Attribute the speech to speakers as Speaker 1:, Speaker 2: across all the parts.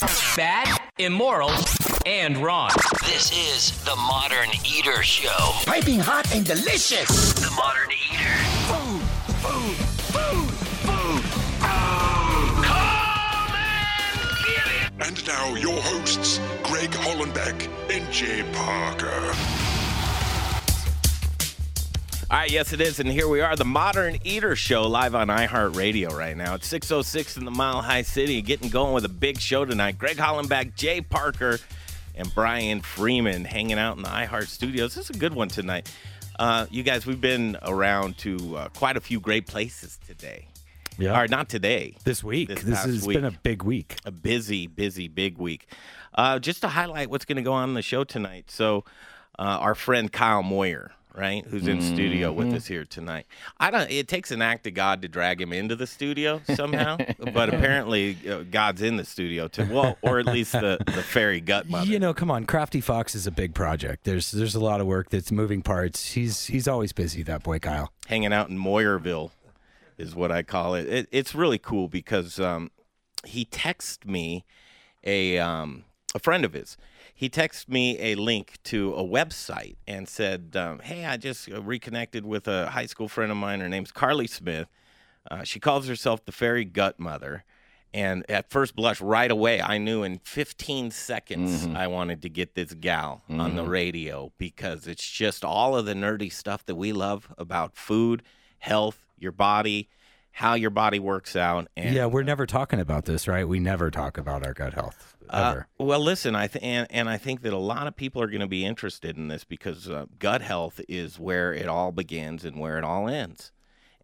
Speaker 1: Bad, immoral, and wrong.
Speaker 2: This is the Modern Eater Show.
Speaker 3: Piping hot and delicious.
Speaker 2: The Modern Eater.
Speaker 3: Food, food, food, food.
Speaker 4: Come and get it. And now your hosts, Greg Hollenbeck and Jay Parker.
Speaker 5: All right, yes, it is. And here we are, the Modern Eater Show, live on iHeartRadio right now. It's 6.06 in the Mile High City, getting going with a big show tonight. Greg Hollenbeck, Jay Parker, and Brian Freeman hanging out in the iHeart studios. This is a good one tonight. Uh, you guys, we've been around to uh, quite a few great places today.
Speaker 6: Yeah.
Speaker 5: Or not today.
Speaker 6: This week.
Speaker 5: This
Speaker 6: This, has
Speaker 5: week.
Speaker 6: been a big week.
Speaker 5: a busy, busy, big week. Uh, just to highlight what's going to go on in the show tonight. So, uh, our friend Kyle Moyer, right, who's in studio with us here tonight. I don't. It takes an act of God to drag him into the studio somehow, but apparently uh, God's in the studio too. Well, or at least the the fairy gut mother.
Speaker 6: You know, come on, Crafty Fox is a big project. There's there's a lot of work that's moving parts. He's he's always busy, that boy Kyle.
Speaker 5: hanging out in Moyerville is what I call it. it it's really cool because um, he texted me a um, a friend of his. He texted me a link to a website and said, um, "Hey, I just uh, reconnected with a high school friend of mine. Her name's Carley Smith. Uh, she calls herself the Fairy Gut Mother." And at first blush, right away, I knew in 15 seconds I wanted to get this gal on the radio because it's just all of the nerdy stuff that we love about food, health, your body, how your body works out. And
Speaker 6: yeah, we're never talking about this, right? We never talk about our gut health
Speaker 5: uh, well, listen, I th- and, and I think that a lot of people are going to be interested in this because uh, gut health is where it all begins and where it all ends.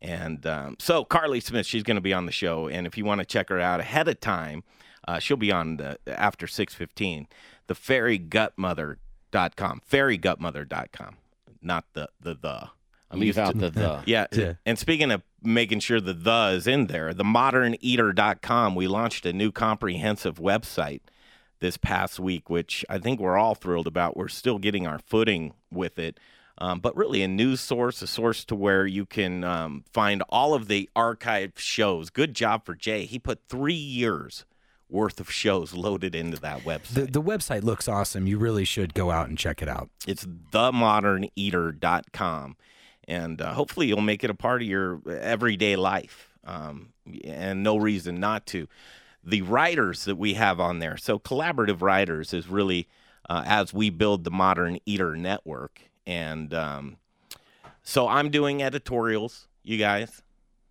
Speaker 5: And um, so, Carley Smith, she's going to be on the show, and if you want to check her out ahead of time, uh, she'll be on the, after six fifteen. The fairygutmother.com, fairygutmother.com, not the the the. I'm
Speaker 7: Leave
Speaker 5: used to-
Speaker 7: the the.
Speaker 5: yeah.
Speaker 6: Yeah.
Speaker 5: And speaking of making sure the the is in there, the moderneater.com, we launched a new comprehensive website this past week, which I think we're all thrilled about. We're still getting our footing with it. Um, but really, a news source, a source to where you can um, find all of the archived shows. Good job for Jay. He put three years worth of shows loaded into that website.
Speaker 6: The the website looks awesome. You really should go out and check it out.
Speaker 5: It's themoderneater.com. And uh, hopefully you'll make it a part of your everyday life um, and no reason not to. The writers that we have on there, so collaborative writers is really uh, as we build the Modern Eater Network. And um, so I'm doing editorials, you guys,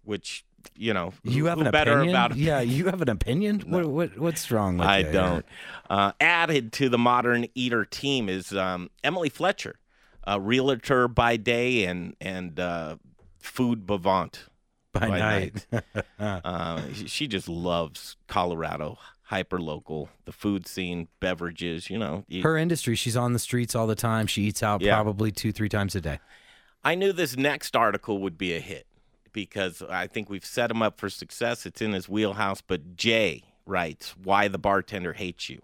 Speaker 5: which, you know,
Speaker 6: You have an
Speaker 5: better
Speaker 6: opinion?
Speaker 5: about
Speaker 6: yeah, you have an opinion. What, what what's wrong with
Speaker 5: I
Speaker 6: you?
Speaker 5: don't. Uh, added to the Modern Eater team is um, Emily Fletcher, a realtor by day and and uh, food bavant
Speaker 6: by, night.
Speaker 5: uh, she- she just loves Colorado, hyper local, the food scene, beverages. You know, you-
Speaker 6: Her industry, she's on the streets all the time. She eats out
Speaker 5: Yeah.
Speaker 6: probably two, three times a day.
Speaker 5: I knew this next article would be a hit because I think we've set him up for success. It's in his wheelhouse. But Jay writes, "Why the bartender hates you."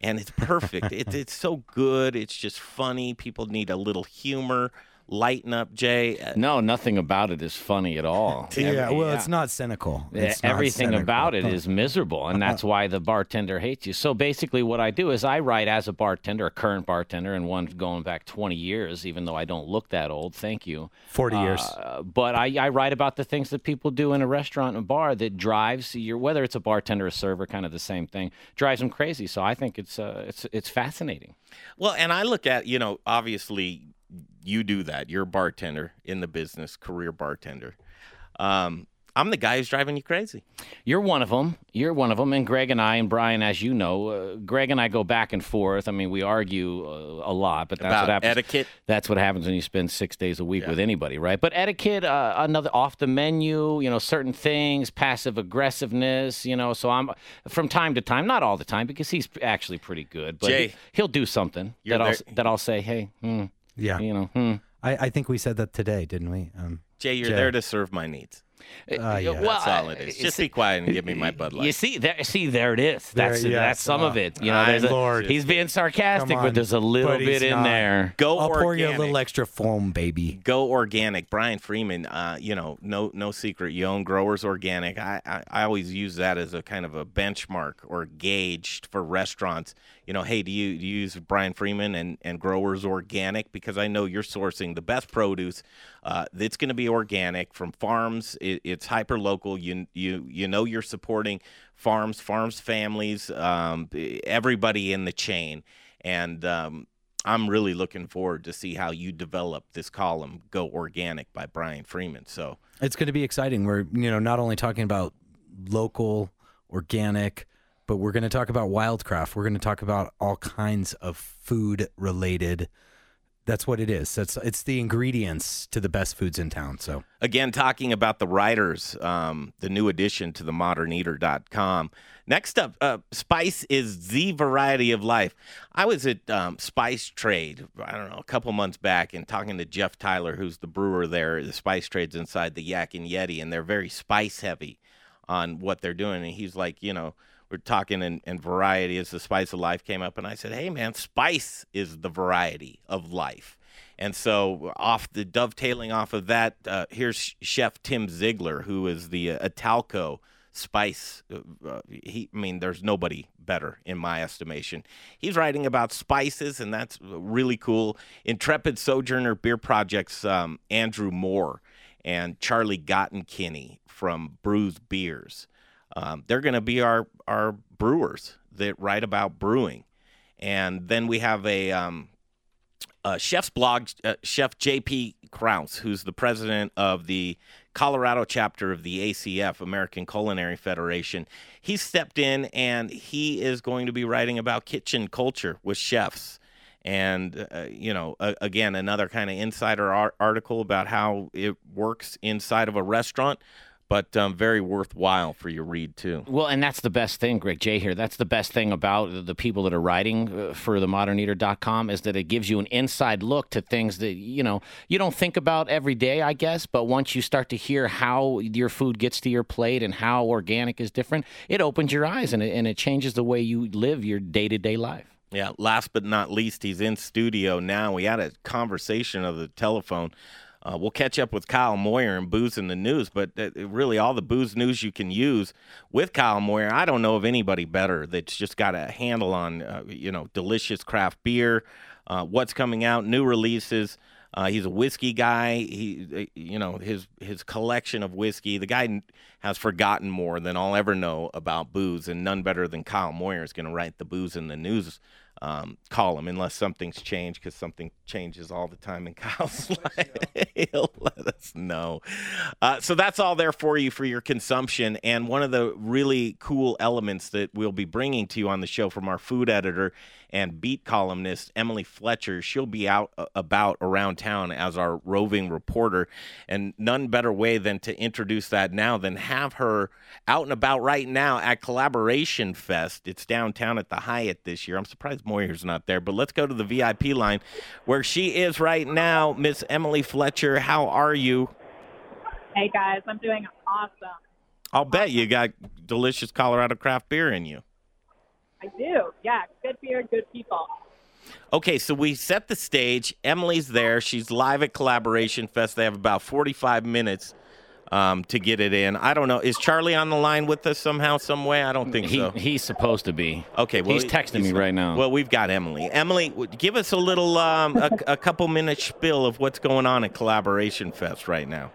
Speaker 5: And it's perfect. it, it's so good. It's just funny. People need a little humor. Lighten up, Jay. Uh,
Speaker 7: No, nothing about it is funny at all.
Speaker 6: Yeah, well,
Speaker 7: yeah.
Speaker 6: it's not cynical.
Speaker 7: Yeah,
Speaker 6: It's not
Speaker 7: Everything
Speaker 6: cynical.
Speaker 7: about it is miserable, and that's why the bartender hates you. So basically, what I do is I write as a bartender, a current bartender, and one going back 20 years, even though I don't look that old. Thank you.
Speaker 6: 40 years.
Speaker 7: Uh, but I, I write about the things that people do in a restaurant and bar that drives your whether it's a bartender or a server, kind of the same thing, drives them crazy. So I think it's uh, it's it's fascinating.
Speaker 5: Well, and I look at, you know, obviously you do that. You're a bartender in the business, career bartender. Um, I'm the guy who's driving you crazy.
Speaker 7: You're one of them. You're one of them. And Greg and I, and Brian, as you know, uh, Greg and I go back and forth. I mean, we argue uh, a lot, but that's
Speaker 5: About
Speaker 7: what happens.
Speaker 5: etiquette.
Speaker 7: That's what happens when you spend six days a week with anybody, right? But etiquette, uh, another off the menu, you know, certain things, passive aggressiveness, you know. So I'm from time to time, not all the time, because he's actually pretty good. But
Speaker 5: Jay.
Speaker 7: he, will do something that I'll that I'll say, hey, hmm,
Speaker 6: yeah.
Speaker 7: you know, hmm.
Speaker 6: I, I think we said that today, didn't we? Um,
Speaker 5: Jay, you're
Speaker 6: Jay.
Speaker 5: there to serve my needs.
Speaker 6: Uh, yeah.
Speaker 7: well,
Speaker 5: That's all it is.
Speaker 7: uh,
Speaker 5: Just
Speaker 7: see-
Speaker 5: be quiet and give me my Bud
Speaker 7: You
Speaker 5: Light.
Speaker 7: see there, see there it is.
Speaker 6: There-
Speaker 7: That's
Speaker 6: yes,
Speaker 7: that's some of
Speaker 6: uh,
Speaker 7: it. You know,
Speaker 5: I
Speaker 7: a,
Speaker 6: Lord.
Speaker 7: he's being sarcastic,
Speaker 6: Come
Speaker 7: but there's a little
Speaker 6: but
Speaker 7: bit in
Speaker 6: not.
Speaker 7: there.
Speaker 5: Go
Speaker 6: I'll pour you a little extra foam, baby.
Speaker 5: Go organic. Brian Freeman, uh, you know, no no secret. You own Growers Organic. I, I, I always use that as a kind of a benchmark or gauge for restaurants. You know, hey, do you, do you use Brian Freeman and, and Growers Organic? Because I know you're sourcing the best produce. Uh, it's going to be organic from farms. It, it's hyper local. You you you know you're supporting farms, farms families, um, everybody in the chain, and um, I'm really looking forward to see how you develop this column, Go Organic by Brian Freeman. So
Speaker 6: It's going to be exciting. We're you know not only talking about local, organic, but we're going to talk about wildcraft. We're going to talk about all kinds of food related. That's what it is. That's it's the ingredients to the best foods in town. So
Speaker 5: again, talking about the writers, um, the new addition to the moderneater.com. Next up, uh, spice is the variety of life. I was at um, Spice Trade, I don't know, a couple months back and talking to Jeff Tyler, who's the brewer there. The Spice Trade's inside the Yak and Yeti, and they're very spice heavy on what they're doing. And he's like, you know, we're talking in, in variety as the spice of life came up. And I said, hey, man, spice is the variety of life. And so, off the dovetailing off of that, uh, here's Chef Tim Ziegler, who is the uh, Italco spice. Uh, uh, he, I mean, there's nobody better in my estimation. He's writing about spices, and that's really cool. Intrepid Sojourner Beer Project's um, Andrew Moore and Charlie Gottenkieny from Bruz Beers. Um, they're going to be our our brewers that write about brewing, and then we have a um, uh, chef's blog, uh, Chef JP Kraus, who's the president of the Colorado chapter of the ACF, American Culinary Federation. He stepped in and he is going to be writing about kitchen culture with chefs. And, uh, you know, again, another kind of insider ar- article about how it works inside of a restaurant, but um, very worthwhile for your read, too.
Speaker 7: Well, and that's the best thing, Greg Jay here. That's the best thing about the people that are writing uh, for the moderneater.com is that it gives you an inside look to things that, you know, you don't think about every day, I guess, but once you start to hear how your food gets to your plate and how organic is different, it opens your eyes and it, and it changes the way you live your day-to-day life.
Speaker 5: Yeah, last but not least, he's in studio now. We had a conversation of the telephone. Uh, we'll catch up with Kyle Moyer and Booze in the News, but uh, really all the booze news you can use with Kyle Moyer. I don't know of anybody better that's just got a handle on, uh, you know, delicious craft beer, uh, what's coming out, new releases. Uh, he's a whiskey guy. He, uh, you know, his his collection of whiskey. The guy has forgotten more than I'll ever know about booze, and none better than Kyle Moyer is going to write the booze in the news um, column, unless something's changed, because something changes all the time in Kyle's life. He'll let us know. Uh, so that's all there for you for your consumption. And one of the really cool elements that we'll be bringing to you on the show from our food editor and beat columnist Emily Fletcher. She'll be out uh, about around town as our roving reporter, and none better way than to introduce that now than have her out and about right now at Collaboration Fest. It's downtown at the Hyatt this year. I'm surprised Moyer's not there, but let's go to the VIP line where she is right now. Miss Emily Fletcher, how are you?
Speaker 8: Hey guys, I'm doing awesome.
Speaker 5: I'll bet you got delicious Colorado craft beer in you.
Speaker 8: I do. Yeah, good beer, good people.
Speaker 5: Okay, so we set the stage. Emily's there. She's live at Collaboration Fest. They have about 45 minutes um, to get it in. I don't know. Is Charlie on the line with us somehow, some way? I don't think
Speaker 7: He,
Speaker 5: so.
Speaker 7: he's supposed to be.
Speaker 5: Okay, well,
Speaker 7: he's texting me right now.
Speaker 5: Well, we've got Emily. Emily, give us a little, um, a, a couple minutes spill of what's going on at Collaboration Fest right now.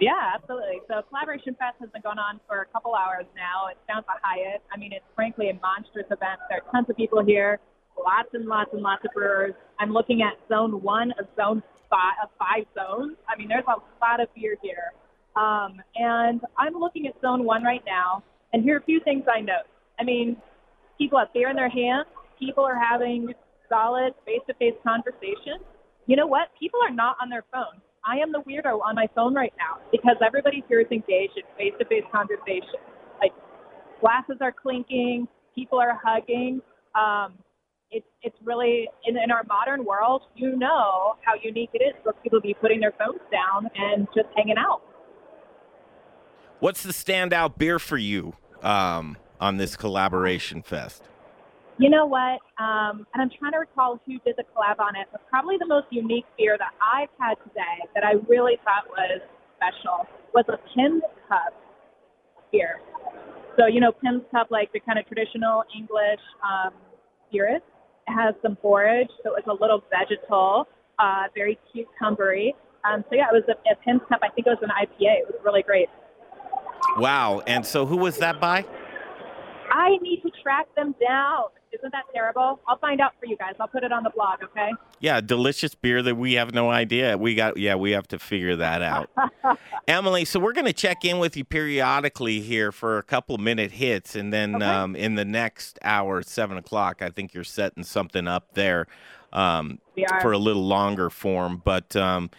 Speaker 8: Yeah, absolutely. So Collaboration Fest has been going on for a couple hours now. It's down at the Hyatt. I mean, it's frankly a monstrous event. There are tons of people here, lots and lots and lots of brewers. I'm looking at zone one of zone five of five zones. I mean, there's a lot of beer here. Um, and I'm looking at zone one right now, and here are a few things I note. I mean, people have beer in their hands. People are having solid face-to-face conversations. You know what? People are not on their phones. I am the weirdo on my phone right now because everybody here is engaged in face-to-face conversation. Like glasses are clinking, people are hugging. Um, it's it's really in, in our modern world. You know how unique it is for people to be putting their phones down and just hanging out.
Speaker 5: What's the standout beer for you um, on this collaboration fest?
Speaker 8: You know what? Um, and I'm trying to recall who did the collab on it, but probably the most unique beer that I've had today that I really thought was special was a Pimm's Cup beer. So, you know, Pimm's Cup, like the kind of traditional English um, spirit, it has some forage, so it's a little vegetal, uh, very cucumbery. Um, so, yeah, it was a, a Pimm's Cup. I think it was an IPA. It was really great.
Speaker 5: Wow. And so who was that by?
Speaker 8: I need to track them down. Isn't that terrible? I'll find out for you guys. I'll put it on the blog, okay?
Speaker 5: Yeah, delicious beer that we have no idea. We got yeah, we have to figure that out. Emily, so we're going to check in with you periodically here for a couple minute hits, and then
Speaker 8: Okay.
Speaker 5: um, in the next hour, seven o'clock, I think you're setting something up there um, for a little longer form. But um,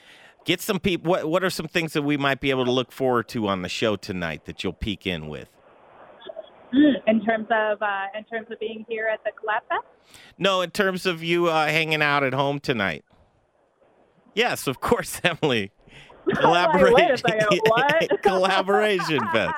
Speaker 5: get some people. What what are some things that we might be able to look forward to on the show tonight that you'll peek in with?
Speaker 8: in terms of uh, in terms of being here at the Collab Fest.
Speaker 5: No, in terms of you uh, hanging out at home tonight. Yes, of course, Emily.
Speaker 8: Wait a
Speaker 5: Collaboration.
Speaker 8: second, what?
Speaker 5: Collaboration fest.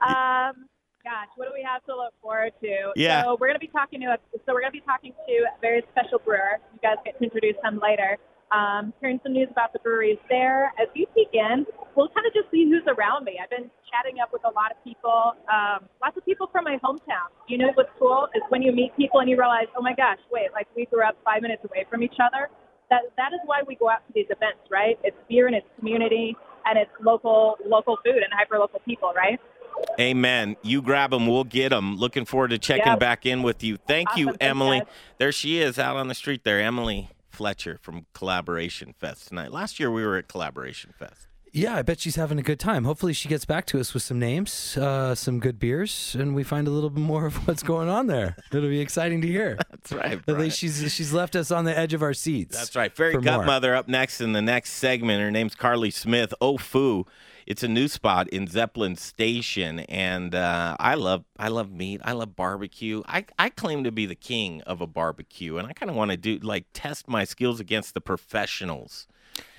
Speaker 8: Um, gosh, what do we have to look forward to?
Speaker 5: Yeah.
Speaker 8: So we're going to be talking to a, so we're going to be talking to a very special brewer. You guys get to introduce him later. Um, hearing some news about the breweries there. As you peek in, we'll kind of just see who's around me. I've been chatting up with a lot of people, um, lots of people from my hometown. You know what's cool is when you meet people and you realize, oh my gosh, wait, like we grew up five minutes away from each other. That that is why we go out to these events, right? It's beer and it's community and it's local local food and hyper local people, right?
Speaker 5: Amen. You grab them, we'll get them. Looking forward to checking
Speaker 8: Yep.
Speaker 5: back in with you. Thank you,
Speaker 8: Awesome. Thanks,
Speaker 5: Emily.
Speaker 8: guys.
Speaker 5: There she is out on the street there, Emily Fletcher from Collaboration Fest tonight. Last year we were at Collaboration Fest.
Speaker 6: Yeah, I bet she's having a good time. Hopefully, she gets back to us with some names, uh, some good beers, and we find a little bit more of what's going on there. It'll be exciting to hear.
Speaker 5: That's right.
Speaker 6: At least she's she's left us on the edge of our seats.
Speaker 5: That's right. Fairy. Godmother up next in the next segment. Her name's Carley Smith. Oh Foo. It's a new spot in Zeppelin Station, and uh, I love I love meat. I love barbecue. I, I claim to be the king of a barbecue, and I kind of want to do like test my skills against the professionals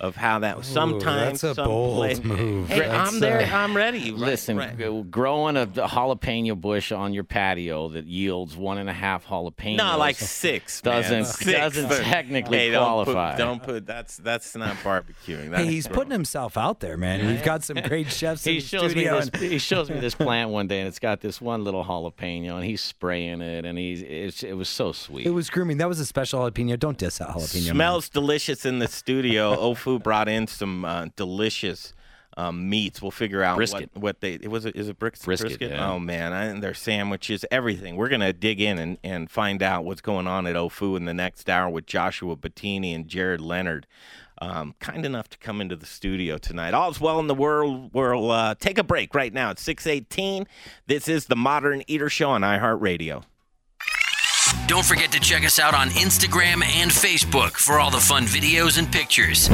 Speaker 5: of how that. was. Sometimes
Speaker 6: that's a bold
Speaker 5: place-
Speaker 6: move.
Speaker 5: Hey,
Speaker 6: That's,
Speaker 5: I'm there. I'm ready. Right,
Speaker 7: Listen,
Speaker 5: right.
Speaker 7: growing a jalapeno bush on your patio that yields one and a half jalapenos.
Speaker 5: No, like six. man.
Speaker 7: doesn't-
Speaker 5: Six.
Speaker 7: doesn't technically
Speaker 5: hey, don't put-
Speaker 7: qualify.
Speaker 5: Don't put, that's that's not barbecuing.
Speaker 6: Hey, he's
Speaker 5: gross.
Speaker 6: putting himself out there, man. We've got some great chefs in
Speaker 7: he
Speaker 6: the
Speaker 7: shows me
Speaker 6: studio.
Speaker 7: this.
Speaker 6: and-
Speaker 7: He shows me this plant one day, and it's got this one little jalapeno, and he's spraying it, and he's it's, it was so sweet.
Speaker 6: It was grooming. That was a special jalapeno. Don't diss that jalapeno. man.
Speaker 5: Smells delicious in the studio. Au Feu brought in some uh, delicious um, meats. We'll figure out what, what they it was. It, is it brisket?
Speaker 7: Brisket, yeah.
Speaker 5: Oh man, I, and their sandwiches, everything. We're gonna dig in and, and find out what's going on at Au Feu in the next hour with Joshua Bottini and Jared Leonard. Um, kind enough to come into the studio tonight. All's well in the world. We'll uh, take a break right now at six eighteen. This is the Modern Eater Show on iHeartRadio.
Speaker 2: Don't forget to check us out on Instagram and Facebook for all the fun videos and pictures.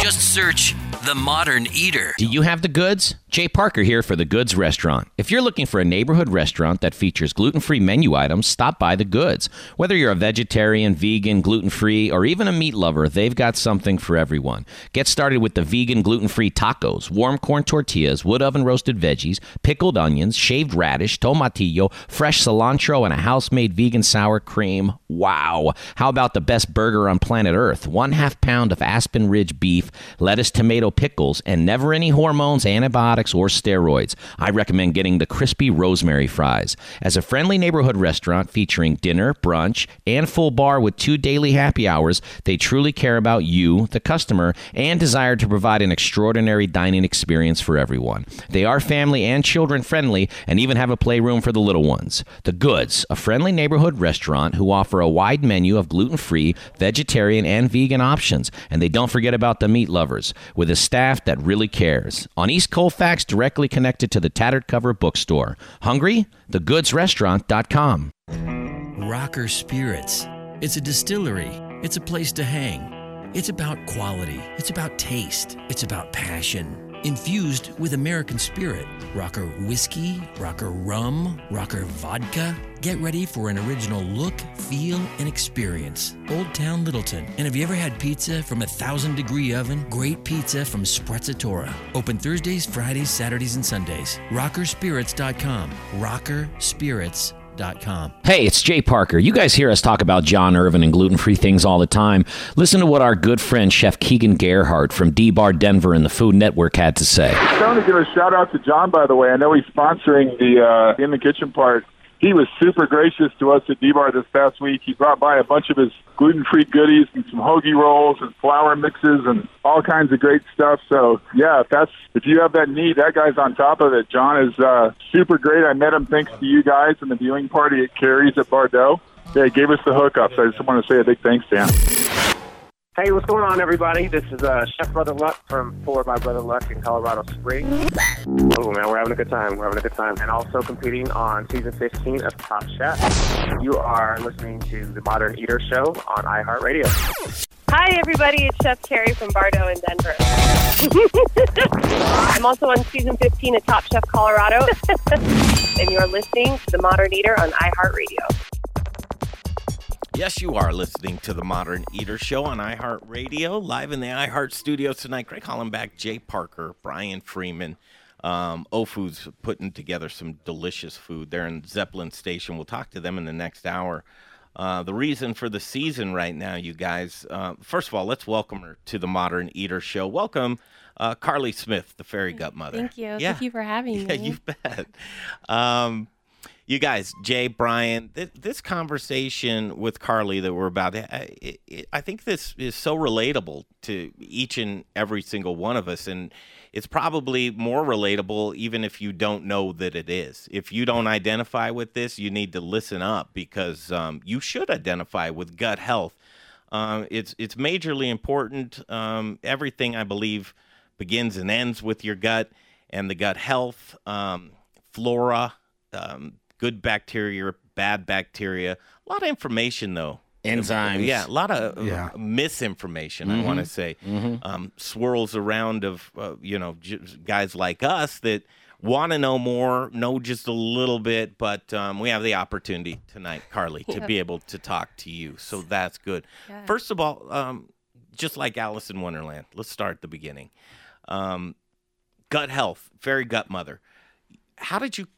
Speaker 2: Just search The Modern Eater.
Speaker 7: Do you have the goods? Jay Parker here for The Goods Restaurant. If you're looking for a neighborhood restaurant that features gluten free menu items, stop by The Goods. Whether you're a vegetarian, vegan, gluten free, or even a meat lover, they've got something for everyone. Get started with the vegan, gluten free tacos, warm corn tortillas, wood oven roasted veggies, pickled onions, shaved radish, tomatillo, fresh cilantro, and a house made vegan sour cream. Wow. How about the best burger on planet Earth? One half pound of Aspen Ridge beef, lettuce, tomato, pickles, and never any hormones, antibiotics, or steroids. I recommend getting the crispy rosemary fries. As a friendly neighborhood restaurant featuring dinner, brunch, and full bar with two daily happy hours, they truly care about you, the customer, and desire to provide an extraordinary dining experience for everyone. They are family and children friendly and even have a playroom for the little ones. The Goods, a friendly neighborhood restaurant who offer a wide menu of gluten free, vegetarian, and vegan options. And they don't forget about the meat lovers, with a staff that really cares. On East Colfax, directly connected to the Tattered Cover bookstore. Hungry? TheGoodsRestaurant.com.
Speaker 9: Rocker Spirits. It's a distillery. It's a place to hang. It's about quality. It's about taste. It's about passion. Infused with American spirit. Rocker whiskey, rocker rum, rocker vodka. Get ready for an original look, feel, and experience. Old Town Littleton. And have you ever had pizza from a thousand degree oven? Great pizza from Sprezzatura. Open Thursdays, Fridays, Saturdays, and Sundays. Rockerspirits.com. Rockerspirits.com.
Speaker 7: Hey, it's Jay Parker. You guys hear us talk about John Irvin and gluten free things all the time. Listen to what our good friend Chef Keegan Gerhard from D Bar Denver and the Food Network had to say.
Speaker 10: I want to give a shout out to John, by the way. I know he's sponsoring the uh, in the kitchen part. He was super gracious to us at D-Bar this past week. He brought by a bunch of his gluten-free goodies and some hoagie rolls and flour mixes and all kinds of great stuff. So yeah, if that's if you have that need, that guy's on top of it. John is uh, super great. I met him thanks to you guys and the viewing party at Carrie's at Bar Dough. They gave us the hookup. So I just want to say a big thanks, Dan.
Speaker 11: Hey, what's going on, everybody? This is uh, Chef Brother Luck from Forward by Brother Luck in Colorado Springs. Oh, man, we're having a good time. We're having a good time. And also competing on season 15 of Top Chef. You are listening to the Modern Eater Show on iHeartRadio.
Speaker 12: Hi, everybody. It's Chef Carrie from Bar Dough in Denver. I'm also on season 15 of Top Chef Colorado. and you're listening to The Modern Eater on iHeartRadio.
Speaker 5: Yes, you are listening to the Modern Eater Show on iHeartRadio, live in the iHeart Studios tonight. Greg Hollenbeck, Jay Parker, Brian Freeman. Um, Au Feu's putting together some delicious food. They're in Zeppelin Station. We'll talk to them in the next hour. Uh, the reason for the season right now, you guys. Uh, first of all, let's welcome her to the Modern Eater Show. Welcome, uh, Carley Smith, the fairy gut mother.
Speaker 13: Thank you.
Speaker 5: Yeah.
Speaker 13: Thank you for having
Speaker 5: Yeah,
Speaker 13: me.
Speaker 5: you bet. Um, you guys, Jay, Brian, th- this conversation with Carley that we're about, I, it, it, I think this is so relatable to each and every single one of us. And it's probably more relatable even if you don't know that it is. If you don't identify with this, you need to listen up because um, you should identify with gut health. Um, it's it's majorly important. Um, everything I believe begins and ends with your gut and the gut health, um, flora, um, good bacteria, bad bacteria. A lot of information though.
Speaker 7: Enzymes.
Speaker 5: Yeah, a lot of uh,
Speaker 7: Yeah.
Speaker 5: misinformation. I want to say
Speaker 7: Mhm.
Speaker 5: um, swirls around of uh, you know j- guys like us that want to know more, know just a little bit, but um, we have the opportunity tonight, Carley, to
Speaker 13: Yeah.
Speaker 5: be able to talk to you. So that's good.
Speaker 13: Yeah.
Speaker 5: First of all, um, just like Alice in Wonderland, let's start at the beginning. Um, gut health, fairy gut mother. How did you g- co-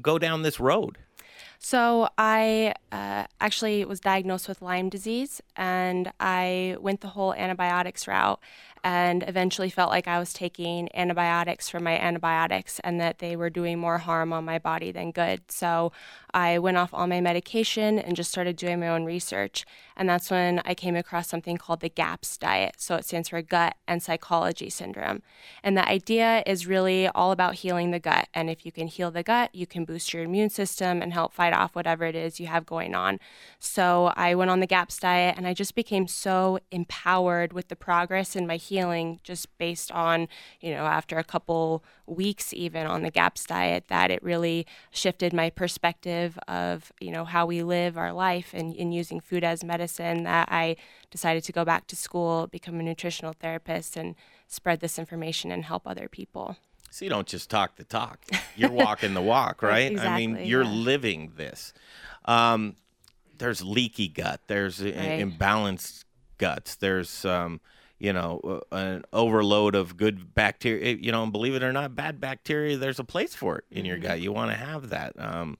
Speaker 5: go down this road?
Speaker 13: So I uh, actually was diagnosed with Lyme disease, and I went the whole antibiotics route, and eventually felt like I was taking antibiotics for my antibiotics, and that they were doing more harm on my body than good. So I went off all my medication and just started doing my own research, and that's when I came across something called the GAPS diet. So it stands for Gut and Psychology Syndrome, and the idea is really all about healing the gut. And if you can heal the gut, you can boost your immune system and help fight off whatever it is you have going on. So I went on the GAPS diet and I just became so empowered with the progress in my healing just based on, you know, after a couple weeks even on the GAPS diet that it really shifted my perspective of, you know, how we live our life and, and using food as medicine that I decided to go back to school, become a nutritional therapist and spread this information and help other people.
Speaker 5: So you don't just talk the talk. You're walking the walk, right? I mean, you're
Speaker 13: yeah.
Speaker 5: living this. Um, there's leaky gut. There's
Speaker 13: Right.
Speaker 5: imbalanced guts. There's um, you know, uh, an overload of good bacteria. You know, and believe it or not, bad bacteria. There's a place for it in your
Speaker 13: Mm-hmm.
Speaker 5: gut. You want to have that um,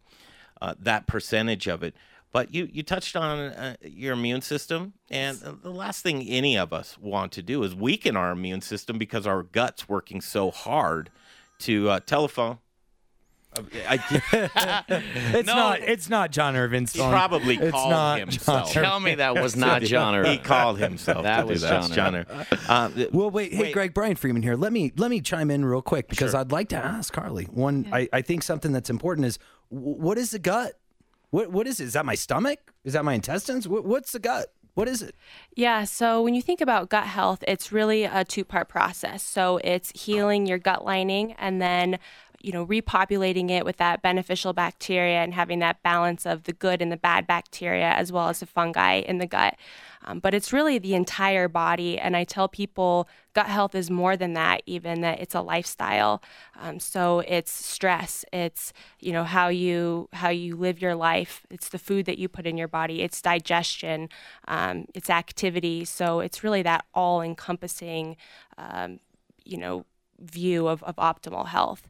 Speaker 5: uh, that percentage of it. But you you touched on uh, your immune system, and the last thing any of us want to do is weaken our immune system because our guts working so hard to uh, telephone. Uh, I,
Speaker 6: It's
Speaker 5: No.
Speaker 6: not. It's not John Irvin's
Speaker 5: He probably
Speaker 6: It's
Speaker 5: called
Speaker 6: not
Speaker 5: himself.
Speaker 6: John
Speaker 7: Tell me that was not John Irvin.
Speaker 5: He called himself.
Speaker 7: That
Speaker 5: to do
Speaker 7: was
Speaker 5: that.
Speaker 7: John Irvin.
Speaker 5: Irvin. Um,
Speaker 6: Well, wait, hey, Greg, Brian Freeman here. Let me let me chime in real quick because
Speaker 5: Sure.
Speaker 6: I'd like to ask Carley. One, I, I think something that's important is what is the gut? What what is it? Is that my stomach? Is that my intestines? What, what's the gut? What is it?
Speaker 13: Yeah, so when you think about gut health, it's really a two part process. So it's healing your gut lining and then you know, repopulating it with that beneficial bacteria and having that balance of the good and the bad bacteria as well as the fungi in the gut. Um, but it's really the entire body. And I tell people gut health is more than that, even that it's a lifestyle. Um, so it's stress, it's you know how you how you live your life, it's the food that you put in your body, it's digestion, um, it's activity. So it's really that all encompassing, um, you know, view of, of optimal health.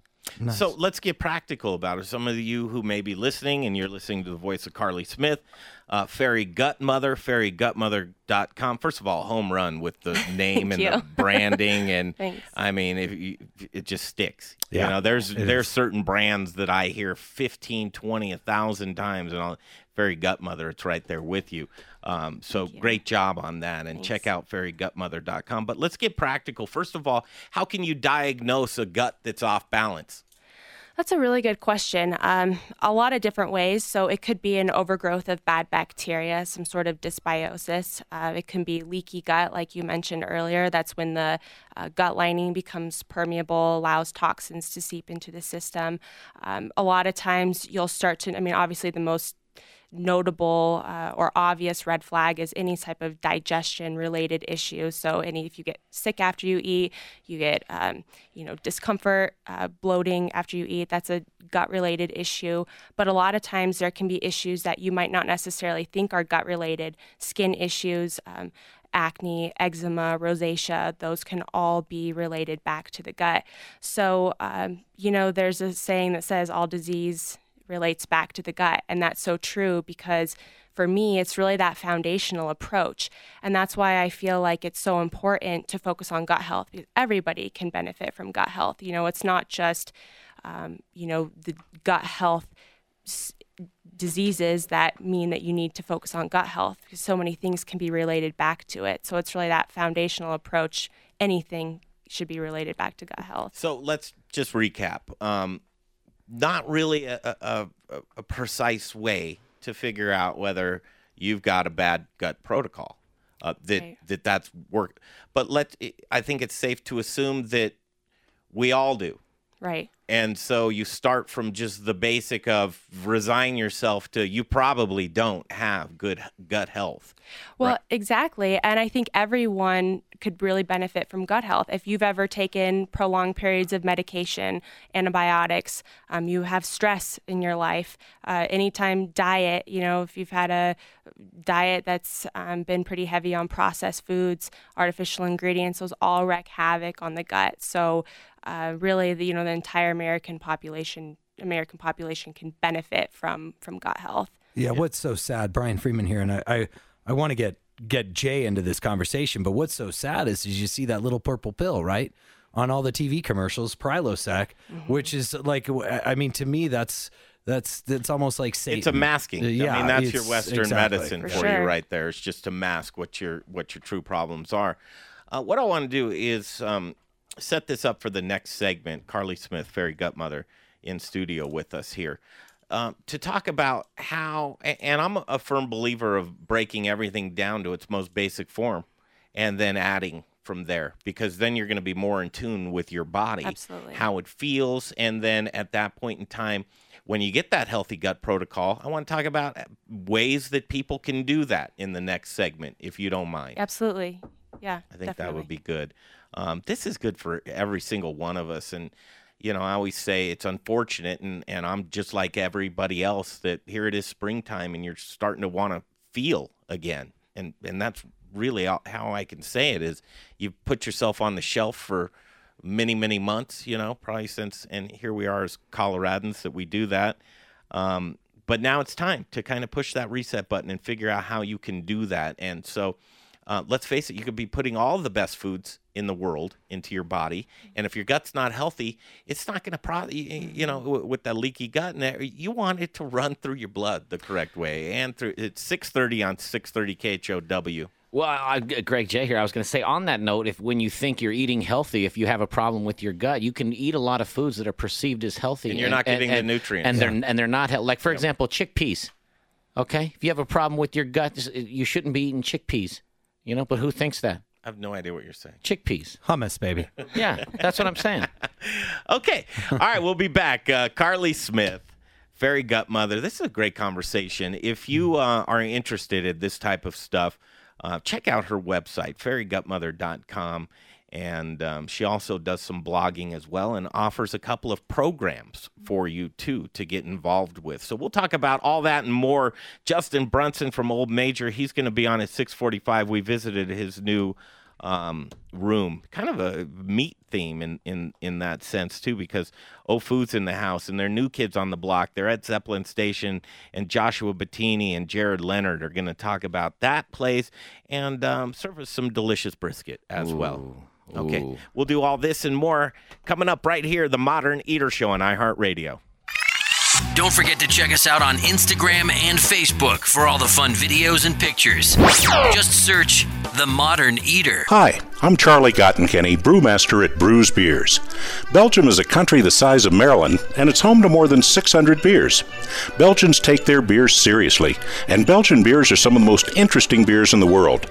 Speaker 5: So let's get practical about it. Some of you who may be listening and you're listening to the voice of Carley Smith, uh, Fairy Gut Mother, fairygutmother.com. First of all, home run with the name and
Speaker 13: you.
Speaker 5: the branding. And I mean, if you, it just sticks.
Speaker 6: Yeah,
Speaker 5: you know, there's there's
Speaker 6: is.
Speaker 5: certain brands that I hear 15, 20, 1,000 times. And I'll, Fairy Gut Mother, it's right there with you. Um, so great job on that. And check out fairygutmother.com. But let's get practical. First of all, how can you diagnose a gut that's off balance?
Speaker 13: That's a really good question. Um, a lot of different ways. So it could be an overgrowth of bad bacteria, some sort of dysbiosis. Uh, it can be leaky gut, like you mentioned earlier. That's when the uh, gut lining becomes permeable, allows toxins to seep into the system. Um, a lot of times you'll start to, I mean, obviously the most notable uh, or obvious red flag is any type of digestion related issue. So any if you get sick after you eat, you get um, you know discomfort, uh, bloating after you eat. That's a gut related issue. But a lot of times there can be issues that you might not necessarily think are gut related, skin issues. Um, acne, eczema, rosacea, those can all be related back to the gut. So, um, you know, there's a saying that says all disease relates back to the gut. And that's so true because for me, it's really that foundational approach. And that's why I feel like it's so important to focus on gut health because everybody can benefit from gut health. You know, it's not just, um, you know, the gut health s- diseases that mean that you need to focus on gut health because so many things can be related back to it. So it's really that foundational approach. Anything should be related back to gut health.
Speaker 5: So let's just recap. Um, not really a, a, a, precise way to figure out whether you've got a bad gut protocol. Uh, that
Speaker 13: Right.
Speaker 5: that that's work, but let I think it's safe to assume that we all do.
Speaker 13: Right.
Speaker 5: And so you start from just the basic of resign yourself to you probably don't have good gut health.
Speaker 13: Well, exactly. And I think everyone could really benefit from gut health. If you've ever taken prolonged periods of medication, antibiotics, um, you have stress in your life, uh, anytime diet, you know, if you've had a diet that's um, been pretty heavy on processed foods, artificial ingredients, those all wreak havoc on the gut. So, uh, really, the, you know, the entire American population. American population can benefit from from gut health.
Speaker 6: Yeah, what's so sad, Brian Freeman here, and I, I, I want to get get Jay into this conversation, but what's so sad is, is you see that little purple pill, right, on all the TV commercials, Prilosec, which is like, I mean, to me, that's that's that's almost like Satan.
Speaker 5: It's a masking.
Speaker 6: Uh, Yeah,
Speaker 5: I mean that's your Western
Speaker 6: exactly.
Speaker 5: medicine
Speaker 13: For
Speaker 5: for, you right there. It's just to mask what your what your true problems are. Uh, what I want to do is um, set this up for the next segment. Carley Smith, Fairy Gut Mother, in studio with us here. Um, to talk about how, and I'm a firm believer of breaking everything down to its most basic form and then adding from there because then you're going to be more in tune with your body,
Speaker 13: Absolutely.
Speaker 5: how it feels. And then at that point in time, when you get that healthy gut protocol, I want to talk about ways that people can do that in the next segment, if you don't mind.
Speaker 13: Absolutely. Yeah.
Speaker 5: I think that would be good. Um, this is good for every single one of us. And, you know, I always say it's unfortunate, and, and I'm just like everybody else, that here it is springtime and you're starting to want to feel again. And, and that's really how I can say it is you've put yourself on the shelf for many, many months, you know, probably since, and here we are as Coloradans that we do that. Um, but now it's time to kind of push that reset button and figure out how you can do that. And so, uh, let's face it, you could be putting all the best foods in the world into your body, and if your gut's not healthy, it's not going to pro. You know, w- with that leaky gut, and that, you want it to run through your blood the correct way, and through it's six thirty on six thirty KHOW.
Speaker 7: Well, I, Greg J here. I was going to say on that note, if when you think you're eating healthy, if you have a problem with your gut, you can eat a lot of foods that are perceived as healthy,
Speaker 5: And you're not getting the nutrients.
Speaker 7: and they're and they're not healthy. Like for example, chickpeas. Okay, if you have a problem with your gut, you shouldn't be eating chickpeas. You know, but who thinks that?
Speaker 5: I have no idea what you're saying.
Speaker 7: Chickpeas.
Speaker 6: Hummus, baby.
Speaker 7: Yeah, that's what I'm saying.
Speaker 5: Okay. All right, we'll be back. Uh, Carley Smith, Fairy Gut Mother. This is a great conversation. If you uh, are interested in this type of stuff, uh, check out her website, fairygutmother.com. And um, she also does some blogging as well and offers a couple of programs for you too to get involved with. So we'll talk about all that and more. Justin Brunson from Old Major, he's going to be on at 645. We visited his new um, room, kind of a meat theme in, in, in that sense too, because Oh Food's in the house and they're new kids on the block. They're at Zeppelin Station, and Joshua Bottini and Jared Leonard are going to talk about that place and um, serve us some delicious brisket as well. Okay,
Speaker 7: Ooh.
Speaker 5: we'll do all this and more coming up right here, the Modern Eater Show on iHeartRadio.
Speaker 2: Don't forget to check us out on Instagram and Facebook for all the fun videos and pictures. Just search The Modern Eater.
Speaker 14: Hi, I'm Charlie Gottenkieny, brewmaster at Bruz Beers. Belgium is a country the size of Maryland, and it's home to more than 600 beers. Belgians take their beers seriously, and Belgian beers are some of the most interesting beers in the world.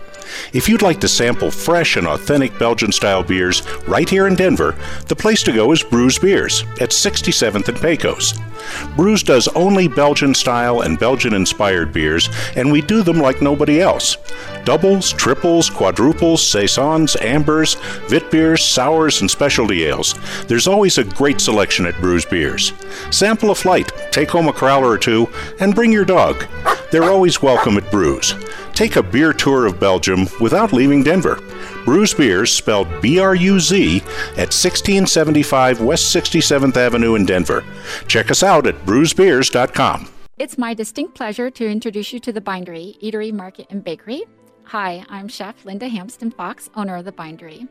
Speaker 14: If you'd like to sample fresh and authentic Belgian style beers right here in Denver, the place to go is Bruz Beers at 67th and Pecos. Bruz does only Belgian style and Belgian inspired beers, and we do them like nobody else. Doubles, triples, quadruples, saisons, ambers, vit beers, sours, and specialty ales. There's always a great selection at Bruz Beers. Sample a flight, take home a crowler or two, and bring your dog. They're always welcome at Bruz. Take a beer tour of Belgium without leaving Denver. Bruz Beers, spelled B R U Z, at 1675 West 67th Avenue in Denver. Check us out at bruzbeers.com.
Speaker 15: It's my distinct pleasure to introduce you to the Bindery, Eatery, Market, and Bakery. Hi, I'm Chef Linda Hampsten Fox, owner of the Bindery.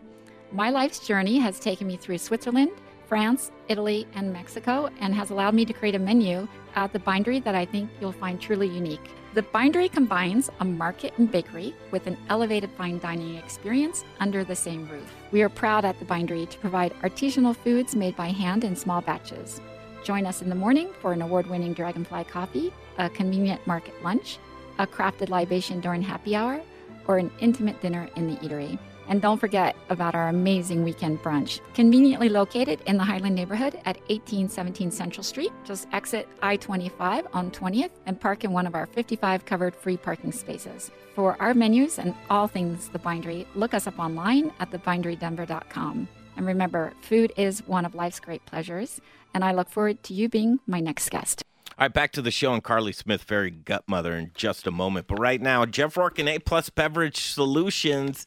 Speaker 15: My life's journey has taken me through Switzerland, France, Italy, and Mexico, and has allowed me to create a menu at the Bindery that I think you'll find truly unique. The Bindery combines a market and bakery with an elevated fine dining experience under the same roof. We are proud at the Bindery to provide artisanal foods made by hand in small batches. Join us in the morning for an award winning Dragonfly coffee, a convenient market lunch, a crafted libation during happy hour, or an intimate dinner in the eatery. And don't forget about our amazing weekend brunch, conveniently located in the Highland neighborhood at 1817 Central Street. Just exit I 25 on 20th and park in one of our 55 covered free parking spaces. For our menus and all things The Bindery, look us up online at thebinderydenver.com. And remember, food is one of life's great pleasures, and I look forward to you being my next guest.
Speaker 5: All right, back to the show and Carley Smith, Fairy Gut Mother, in just a moment. But right now, Jeff Rourke and A Plus Beverage Solutions.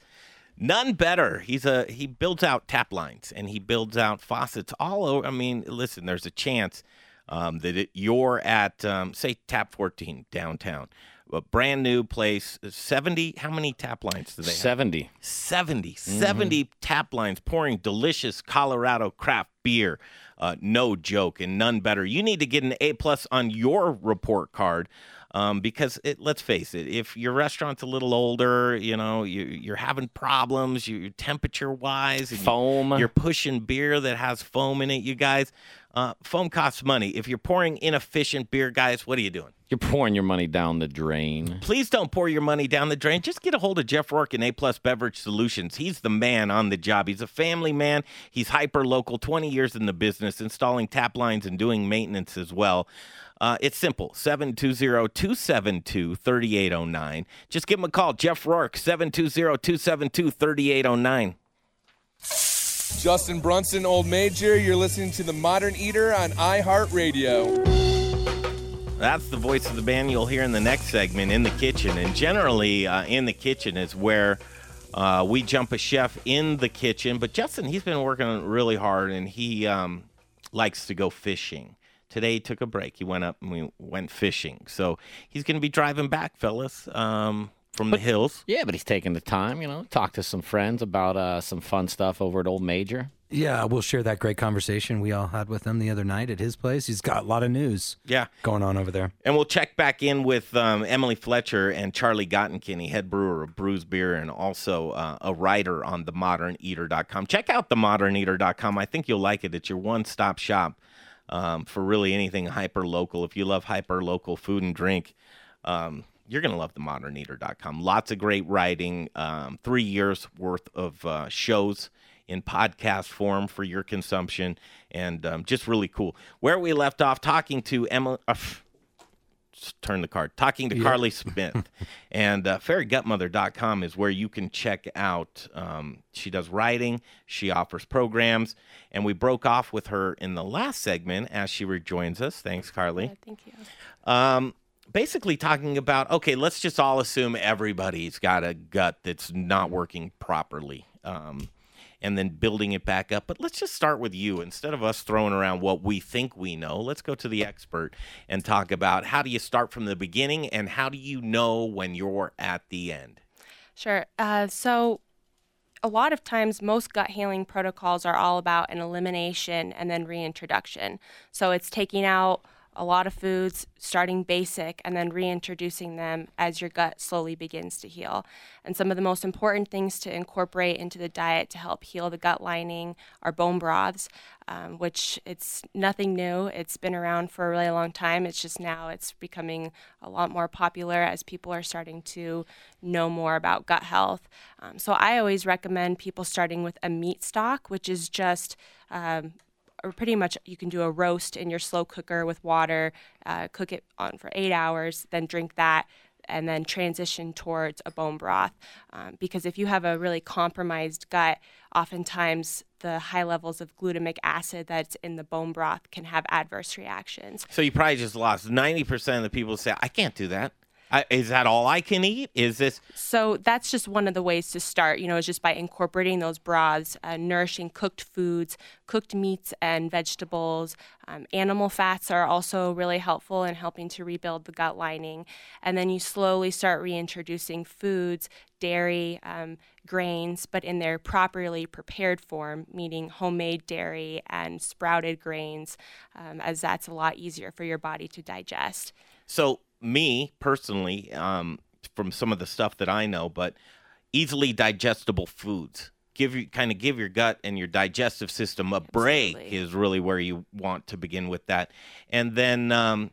Speaker 5: None better. He's a he builds out tap lines and he builds out faucets all over. I mean, listen, there's a chance um, that it, you're at um, say Tap 14 downtown, a brand new place. Seventy. How many tap lines do they have?
Speaker 7: 70.
Speaker 5: 70. 70 tap lines pouring delicious Colorado craft beer. Uh, no joke, and none better. You need to get an A plus on your report card. Um, because it, let's face it, if your restaurant's a little older, you know, you, you're having problems, you, temperature wise,
Speaker 7: Foam.
Speaker 5: you're pushing beer that has foam in it. You guys, uh, foam costs money. If you're pouring inefficient beer, guys, what are you doing?
Speaker 7: You're pouring your money down the drain.
Speaker 5: Please don't pour your money down the drain. Just get a hold of Jeff Rourke and A Plus Beverage Solutions. He's the man on the job. He's a family man. He's hyper local, 20 years in the business, installing tap lines and doing maintenance as well. Uh, it's simple 720 272 3809. Just give him a call. Jeff Rourke, 720 272 3809.
Speaker 16: Justin Brunson, Old Major. You're listening to The Modern Eater on iHeartRadio.
Speaker 5: That's the voice of the band you'll hear in the next segment in the kitchen. And generally, uh, in the kitchen is where uh, we jump a chef in the kitchen. But Justin, he's been working really hard and he um, likes to go fishing. Today he took a break. He went up and we went fishing. So he's going to be driving back, fellas, um, from the hills.
Speaker 7: Yeah, but he's taking the time, you know, talk to some friends about uh, some fun stuff over at Old Major.
Speaker 6: Yeah, we'll share that great conversation we all had with him the other night at his place. He's got a lot of news
Speaker 5: Yeah.
Speaker 6: going on over there.
Speaker 5: And we'll check back in with um, Emily Fletcher and Charlie Gottenkieny, head brewer of Bruz Beer, and also uh, a writer on themoderneater.com. Check out themoderneater.com. I think you'll like it. It's your one stop shop um, for really anything hyper local. If you love hyper local food and drink, um, you're going to love the themoderneater.com. Lots of great writing, um, three years worth of uh, shows in podcast form for your consumption, and um, just really cool. Where we left off talking to Emma. Uh, turn the card. Talking to
Speaker 6: Yeah.
Speaker 5: Carley Smith. and uh, fairygutmother.com is where you can check out. Um, she does writing, she offers programs, and we broke off with her in the last segment as she rejoins us. Thanks, Carley.
Speaker 13: thank you.
Speaker 5: Um, basically, talking about okay, let's just all assume everybody's got a gut that's not working properly. Um, and then building it back up. But let's just start with you. Instead of us throwing around what we think we know, let's go to the expert and talk about how do you start from the beginning and how do you know when you're at the end?
Speaker 13: Sure. Uh, so, a lot of times, most gut healing protocols are all about an elimination and then reintroduction. So, it's taking out a lot of foods, starting basic, and then reintroducing them as your gut slowly begins to heal. And some of the most important things to incorporate into the diet to help heal the gut lining are bone broths, um, which it's nothing new. It's been around for a really long time. It's just now it's becoming a lot more popular as people are starting to know more about gut health. Um, so I always recommend people starting with a meat stock, which is just um, or pretty much you can do a roast in your slow cooker with water, uh, cook it on for eight hours, then drink that, and then transition towards a bone broth. Um, because if you have a really compromised gut, oftentimes the high levels of glutamic acid that's in the bone broth can have adverse reactions.
Speaker 5: So you probably just lost 90% of the people say, I can't do that. I, is that all I can eat? Is this
Speaker 13: So that's just one of the ways to start, you know, is just by incorporating those broths, uh, nourishing cooked foods, cooked meats and vegetables. Um, animal fats are also really helpful in helping to rebuild the gut lining. And then you slowly start reintroducing foods, dairy, um, grains, but in their properly prepared form, meaning homemade dairy and sprouted grains, um, as that's a lot easier for your body to digest.
Speaker 5: So me personally, um, from some of the stuff that I know, but easily digestible foods. Give you kind of give your gut and your digestive system a break is really where you want to begin with that. And then um,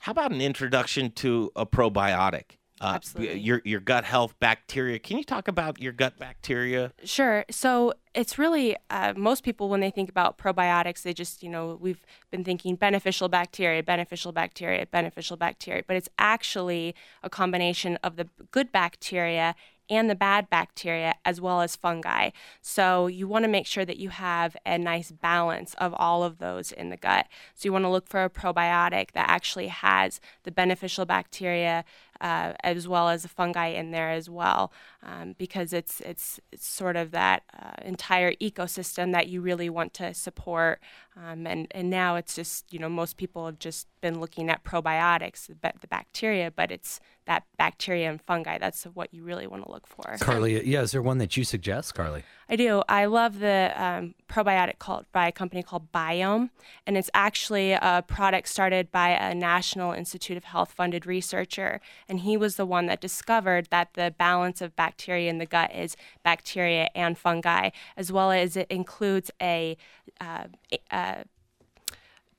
Speaker 5: how about an introduction to a probiotic? Uh,
Speaker 13: Absolutely.
Speaker 5: Your your gut health bacteria. Can you talk about your gut bacteria?
Speaker 13: Sure. So it's really uh, most people when they think about probiotics, they just you know we've been thinking beneficial bacteria, beneficial bacteria, beneficial bacteria, but it's actually a combination of the good bacteria and the bad bacteria as well as fungi. So you want to make sure that you have a nice balance of all of those in the gut. So you want to look for a probiotic that actually has the beneficial bacteria uh, as well as the fungi in there as well, um, because it's, it's it's sort of that uh, entire ecosystem that you really want to support. Um, and and now it's just you know most people have just been looking at probiotics, the, the bacteria, but it's that bacteria and fungi. That's what you really want to look for.
Speaker 6: Carley, yeah, is there one that you suggest, Carley?
Speaker 13: I do. I love the um, probiotic called by a company called BIOHM, and it's actually a product started by a National Institute of Health funded researcher, and he was the one that discovered that the balance of bacteria in the gut is bacteria and fungi, as well as it includes a uh, uh,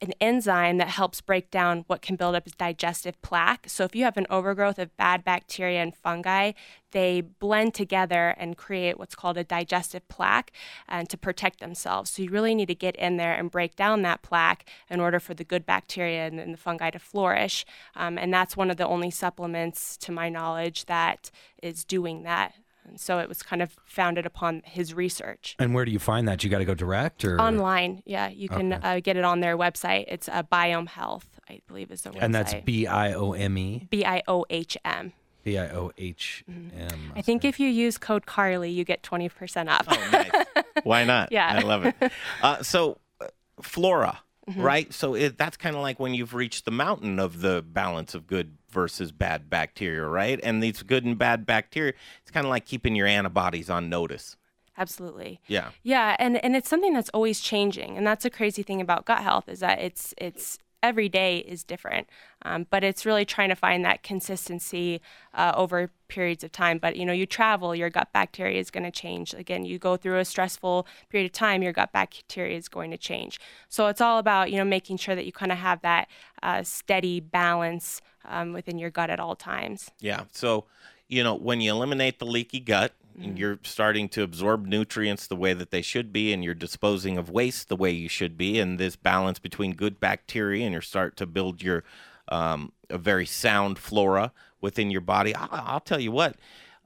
Speaker 13: an enzyme that helps break down what can build up as digestive plaque. So if you have an overgrowth of bad bacteria and fungi, they blend together and create what's called a digestive plaque and to protect themselves. So you really need to get in there and break down that plaque in order for the good bacteria and, and the fungi to flourish. Um, and that's one of the only supplements, to my knowledge, that is doing that. And so it was kind of founded upon his research.
Speaker 6: And where do you find that? You got to go direct or
Speaker 13: Online, yeah, you can uh, get it on their website. It's uh, BIOHM Health, I believe, is the website.
Speaker 6: And that's B I O M E.
Speaker 13: B I O H M.
Speaker 6: B I O H M.
Speaker 13: I think if you use code Carley, you get twenty percent off.
Speaker 5: Why not?
Speaker 13: Yeah.
Speaker 5: I love it. Uh, so, uh, flora,
Speaker 13: Mhm.
Speaker 5: right? So it, that's kind of like when you've reached the mountain of the balance of good versus bad bacteria, right? And these good and bad bacteria, it's kind of like keeping your antibodies on notice.
Speaker 13: Absolutely.
Speaker 5: Yeah.
Speaker 13: Yeah, and and it's something that's always changing, and that's a crazy thing about gut health is that it's it's every day is different. Um, but it's really trying to find that consistency uh, over periods of time. But you know, you travel, your gut bacteria is going to change. Again, you go through a stressful period of time, your gut bacteria is going to change. So it's all about you know making sure that you kind of have that uh, steady balance um, within your gut at all times.
Speaker 5: Yeah. So, you know, when you eliminate the leaky gut,
Speaker 13: Mm-hmm.
Speaker 5: you're starting to absorb nutrients the way that they should be, and you're disposing of waste the way you should be, and this balance between good bacteria, and you start to build your um, a very sound flora within your body. I- I'll tell you what,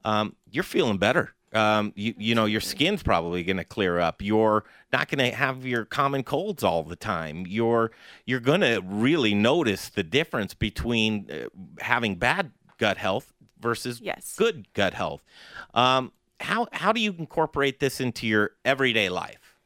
Speaker 5: um, you're feeling better. Um, you you know your skin's probably going to clear up. You're not going to have your common colds all the time. You're you're going to really notice the difference between uh, having bad gut health versus
Speaker 13: Yes.
Speaker 5: good gut health. Um, how how do you incorporate this into your everyday life?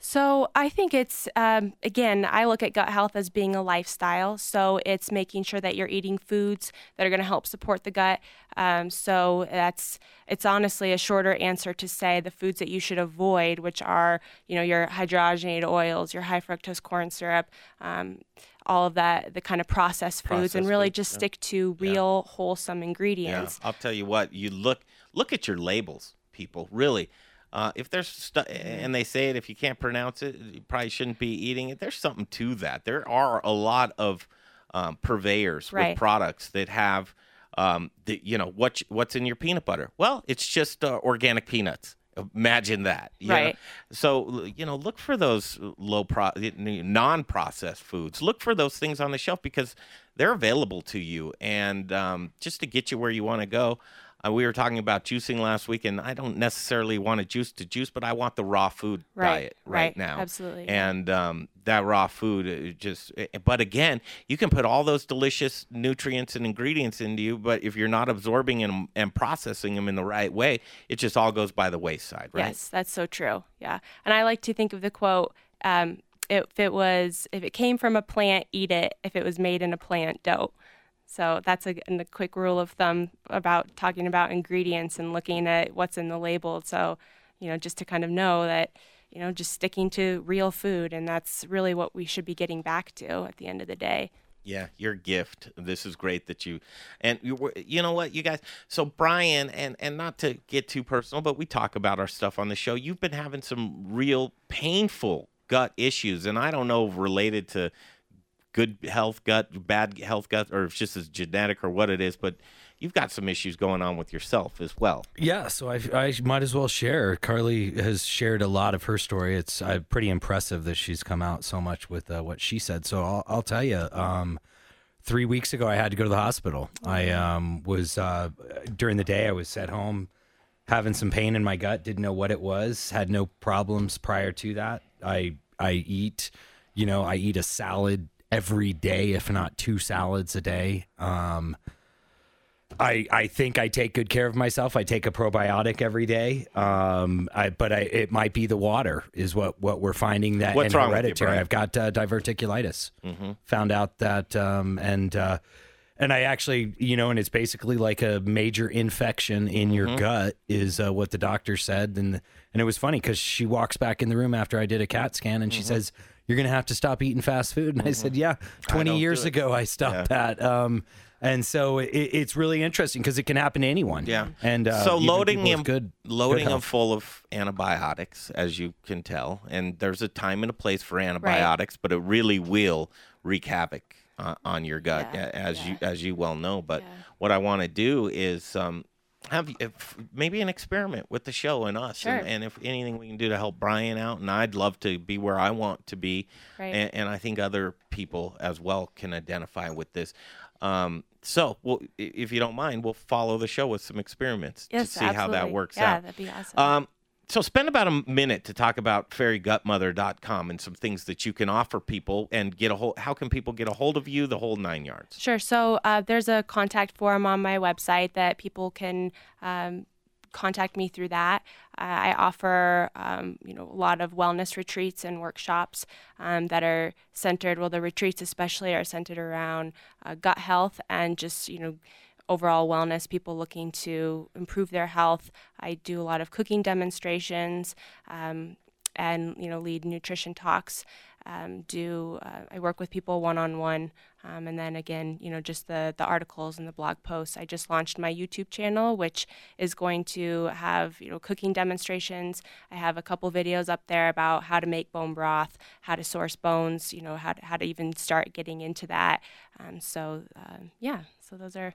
Speaker 13: So I think it's um, again, I look at gut health as being a lifestyle. So it's making sure that you're eating foods that are going to help support the gut. Um, so that's it's honestly a shorter answer to say the foods that you should avoid, which are you know your hydrogenated oils, your high fructose corn syrup. Um, all of that, the kind of processed foods, and really
Speaker 5: foods,
Speaker 13: just
Speaker 5: yeah.
Speaker 13: stick to real, wholesome ingredients.
Speaker 5: Yeah, I'll tell you what. You look look at your labels, people. Really, uh, if there's stu- and they say it, if you can't pronounce it, you probably shouldn't be eating it. There's something to that. There are a lot of um, purveyors
Speaker 13: Right.
Speaker 5: with products that have, um, the, you know, what what's in your peanut butter. Well, it's just uh, organic peanuts. Imagine that, you know?
Speaker 13: Right.
Speaker 5: So you know, look for those low pro, non-processed foods. Look for those things on the shelf because they're available to you, and um, just to get you where you want to go. Uh, we were talking about juicing last week, and I don't necessarily want to juice to juice, but I want the raw food
Speaker 13: Right,
Speaker 5: diet right,
Speaker 13: right,
Speaker 5: now.
Speaker 13: absolutely.
Speaker 5: And um, that raw food uh, just, uh, but again, you can put all those delicious nutrients and ingredients into you, but if you're not absorbing them and processing them in the right way, it just all goes by the wayside, right?
Speaker 13: Yes, that's so true. Yeah. And I like to think of the quote um, if it was, if it came from a plant, eat it. If it was made in a plant, don't. So that's a, a quick rule of thumb about talking about ingredients and looking at what's in the label. So, you know, just to kind of know that, you know, just sticking to real food. And that's really what we should be getting back to at the end of the day.
Speaker 5: Yeah, your gift. This is great that you, and you, you know what, you guys. So Brian, and and not to get too personal, but we talk about our stuff on the show. You've been having some real painful gut issues, and I don't know related to good health gut, bad health gut, or if it's just as genetic or what it is, but you've got some issues going on with yourself as well.
Speaker 6: Yeah, so I, I might as well share. Carley has shared a lot of her story. It's uh, pretty impressive that she's come out so much with uh, what she said. So I'll, I'll tell you. Um, three weeks ago, I had to go to the hospital. I um, was uh, during the day. I was at home having some pain in my gut. Didn't know what it was. Had no problems prior to that. I I eat, you know, I eat a salad every day, if not two salads a day. Um, I I think I take good care of myself. I take a probiotic every day. Um, I but I it might be the water is what what we're finding that
Speaker 5: What's wrong with you,
Speaker 6: hereditary.
Speaker 5: Brian?
Speaker 6: I've got uh, diverticulitis.
Speaker 5: Mhm.
Speaker 6: Found out that um, and uh, and I actually you know and it's basically like a major infection in your
Speaker 5: Mhm.
Speaker 6: gut is uh, what the doctor said and and it was funny because she walks back in the room after I did a CAT scan and she says you're gonna have to stop eating fast food. And I said yeah 20 years ago I stopped that. Um, and so it, it's really interesting because it can happen to anyone.
Speaker 5: Yeah.
Speaker 6: And uh,
Speaker 5: so loading him,
Speaker 6: good,
Speaker 5: loading
Speaker 6: good
Speaker 5: them full of antibiotics, as you can tell, and there's a time and a place for antibiotics, but it really will wreak havoc uh, on your gut, a- as you as you well know. But what I want to do is um, have if, maybe an experiment with the show and us,
Speaker 13: Sure.
Speaker 5: and, and if anything we can do to help Brian out, and I'd love to be where I want to be,
Speaker 13: Right.
Speaker 5: and, and I think other people as well can identify with this. Um, so, well, if you don't mind, we'll follow the show with some experiments
Speaker 13: Yes,
Speaker 5: to see how that
Speaker 13: absolutely.
Speaker 5: works
Speaker 13: Yeah,
Speaker 5: out.
Speaker 13: that'd be awesome.
Speaker 5: Um, so spend about a minute to talk about fairygutmother.com and some things that you can offer people and get a hold. How can people get a hold of you? The whole nine yards.
Speaker 13: Sure. So uh, there's a contact form on my website that people can um, contact me through that. Uh, I offer, um, you know, a lot of wellness retreats and workshops um, that are centered. Well, the retreats especially are centered around uh, gut health and just, you know, overall wellness. People looking to improve their health. I do a lot of cooking demonstrations. Um, and you know lead nutrition talks. Um, do uh, I work with people one on one, and then again, you know, just the the articles and the blog posts. I just launched my YouTube channel, which is going to have you know cooking demonstrations. I have a couple videos up there about how to make bone broth, how to source bones, you know, how to, how to even start getting into that. Um, so uh, yeah, so those are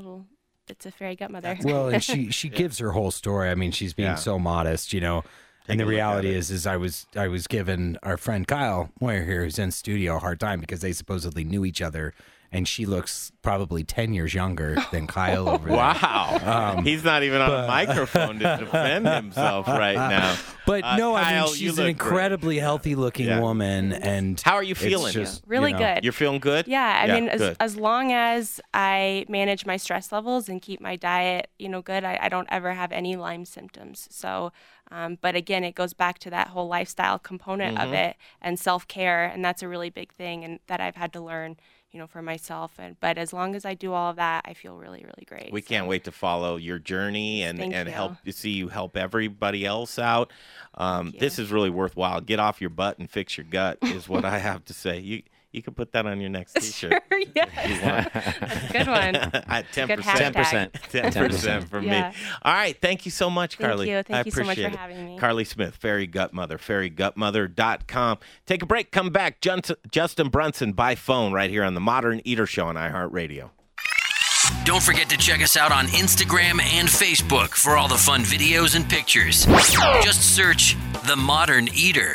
Speaker 13: little bits of fairy gut mother.
Speaker 6: Well, and she she gives her whole story. I mean, she's being
Speaker 5: Yeah.
Speaker 6: so modest, you know.
Speaker 5: Take
Speaker 6: and the reality is, is I was I was given our friend Kyle Moyer here, who's in studio, a hard time because they supposedly knew each other, and she looks probably ten years younger than Kyle over there.
Speaker 5: Wow.
Speaker 6: Um,
Speaker 5: He's not even on
Speaker 6: but-
Speaker 5: a microphone to defend himself right now.
Speaker 6: But
Speaker 5: Uh,
Speaker 6: no, I mean she's an
Speaker 5: look great.
Speaker 6: incredibly healthy looking
Speaker 5: Yeah.
Speaker 6: woman, and
Speaker 5: How are you feeling?
Speaker 6: just,
Speaker 13: Really
Speaker 6: you know-
Speaker 13: good.
Speaker 5: You're feeling good?
Speaker 13: Yeah, I mean, as, as long as I manage my stress levels and keep my diet, you know, good, I, I don't ever have any Lyme symptoms. So, um, but again, it goes back to that whole lifestyle component of
Speaker 5: Mhm.
Speaker 13: it and self care, and that's a really big thing, and that I've had to learn, you know, for myself. And but as long as I do all of that, I feel really, really great.
Speaker 5: We can't wait to follow your journey and,
Speaker 13: Thank
Speaker 5: and
Speaker 13: you.
Speaker 5: help see you help everybody else out. Um, this is really worthwhile. Get off your butt and fix your gut is what I have to say. You you can put that on your next T-shirt.
Speaker 13: Sure, yeah.
Speaker 5: if you want.
Speaker 13: That's a good one.
Speaker 5: At ten
Speaker 13: Good
Speaker 5: percent. 10%. 10% from
Speaker 13: Yeah.
Speaker 5: me. All right. Thank you so much,
Speaker 13: Thank
Speaker 5: Carley.
Speaker 13: you. Thank
Speaker 5: I
Speaker 13: you so much for
Speaker 5: appreciate it.
Speaker 13: having me.
Speaker 5: Carley Smith, Fairy Gut Mother, fairygutmother.com. Take a break. Come back. Justin Brunson by phone right here on the Modern Eater Show on iHeartRadio.
Speaker 2: Don't forget to check us out on Instagram and Facebook for all the fun videos and pictures. Just search The Modern Eater.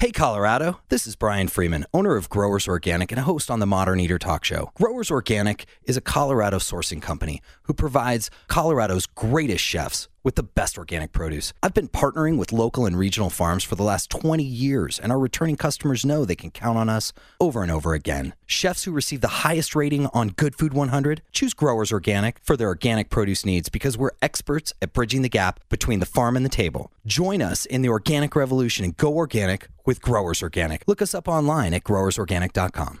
Speaker 6: Hey, Colorado. This is Brian Freeman, owner of Growers Organic and a host on the Modern Eater Talk Show. Growers Organic is a Colorado sourcing company who provides Colorado's greatest chefs with the best organic produce. I've been partnering with local and regional farms for the last 20 years, and our returning customers know they can count on us over and over again. Chefs who receive the highest rating on Good Food 100 choose Growers Organic for their organic produce needs because we're experts at bridging the gap between the farm and the table. Join us in the organic revolution and go organic with Growers Organic. Look us up online at growersorganic.com.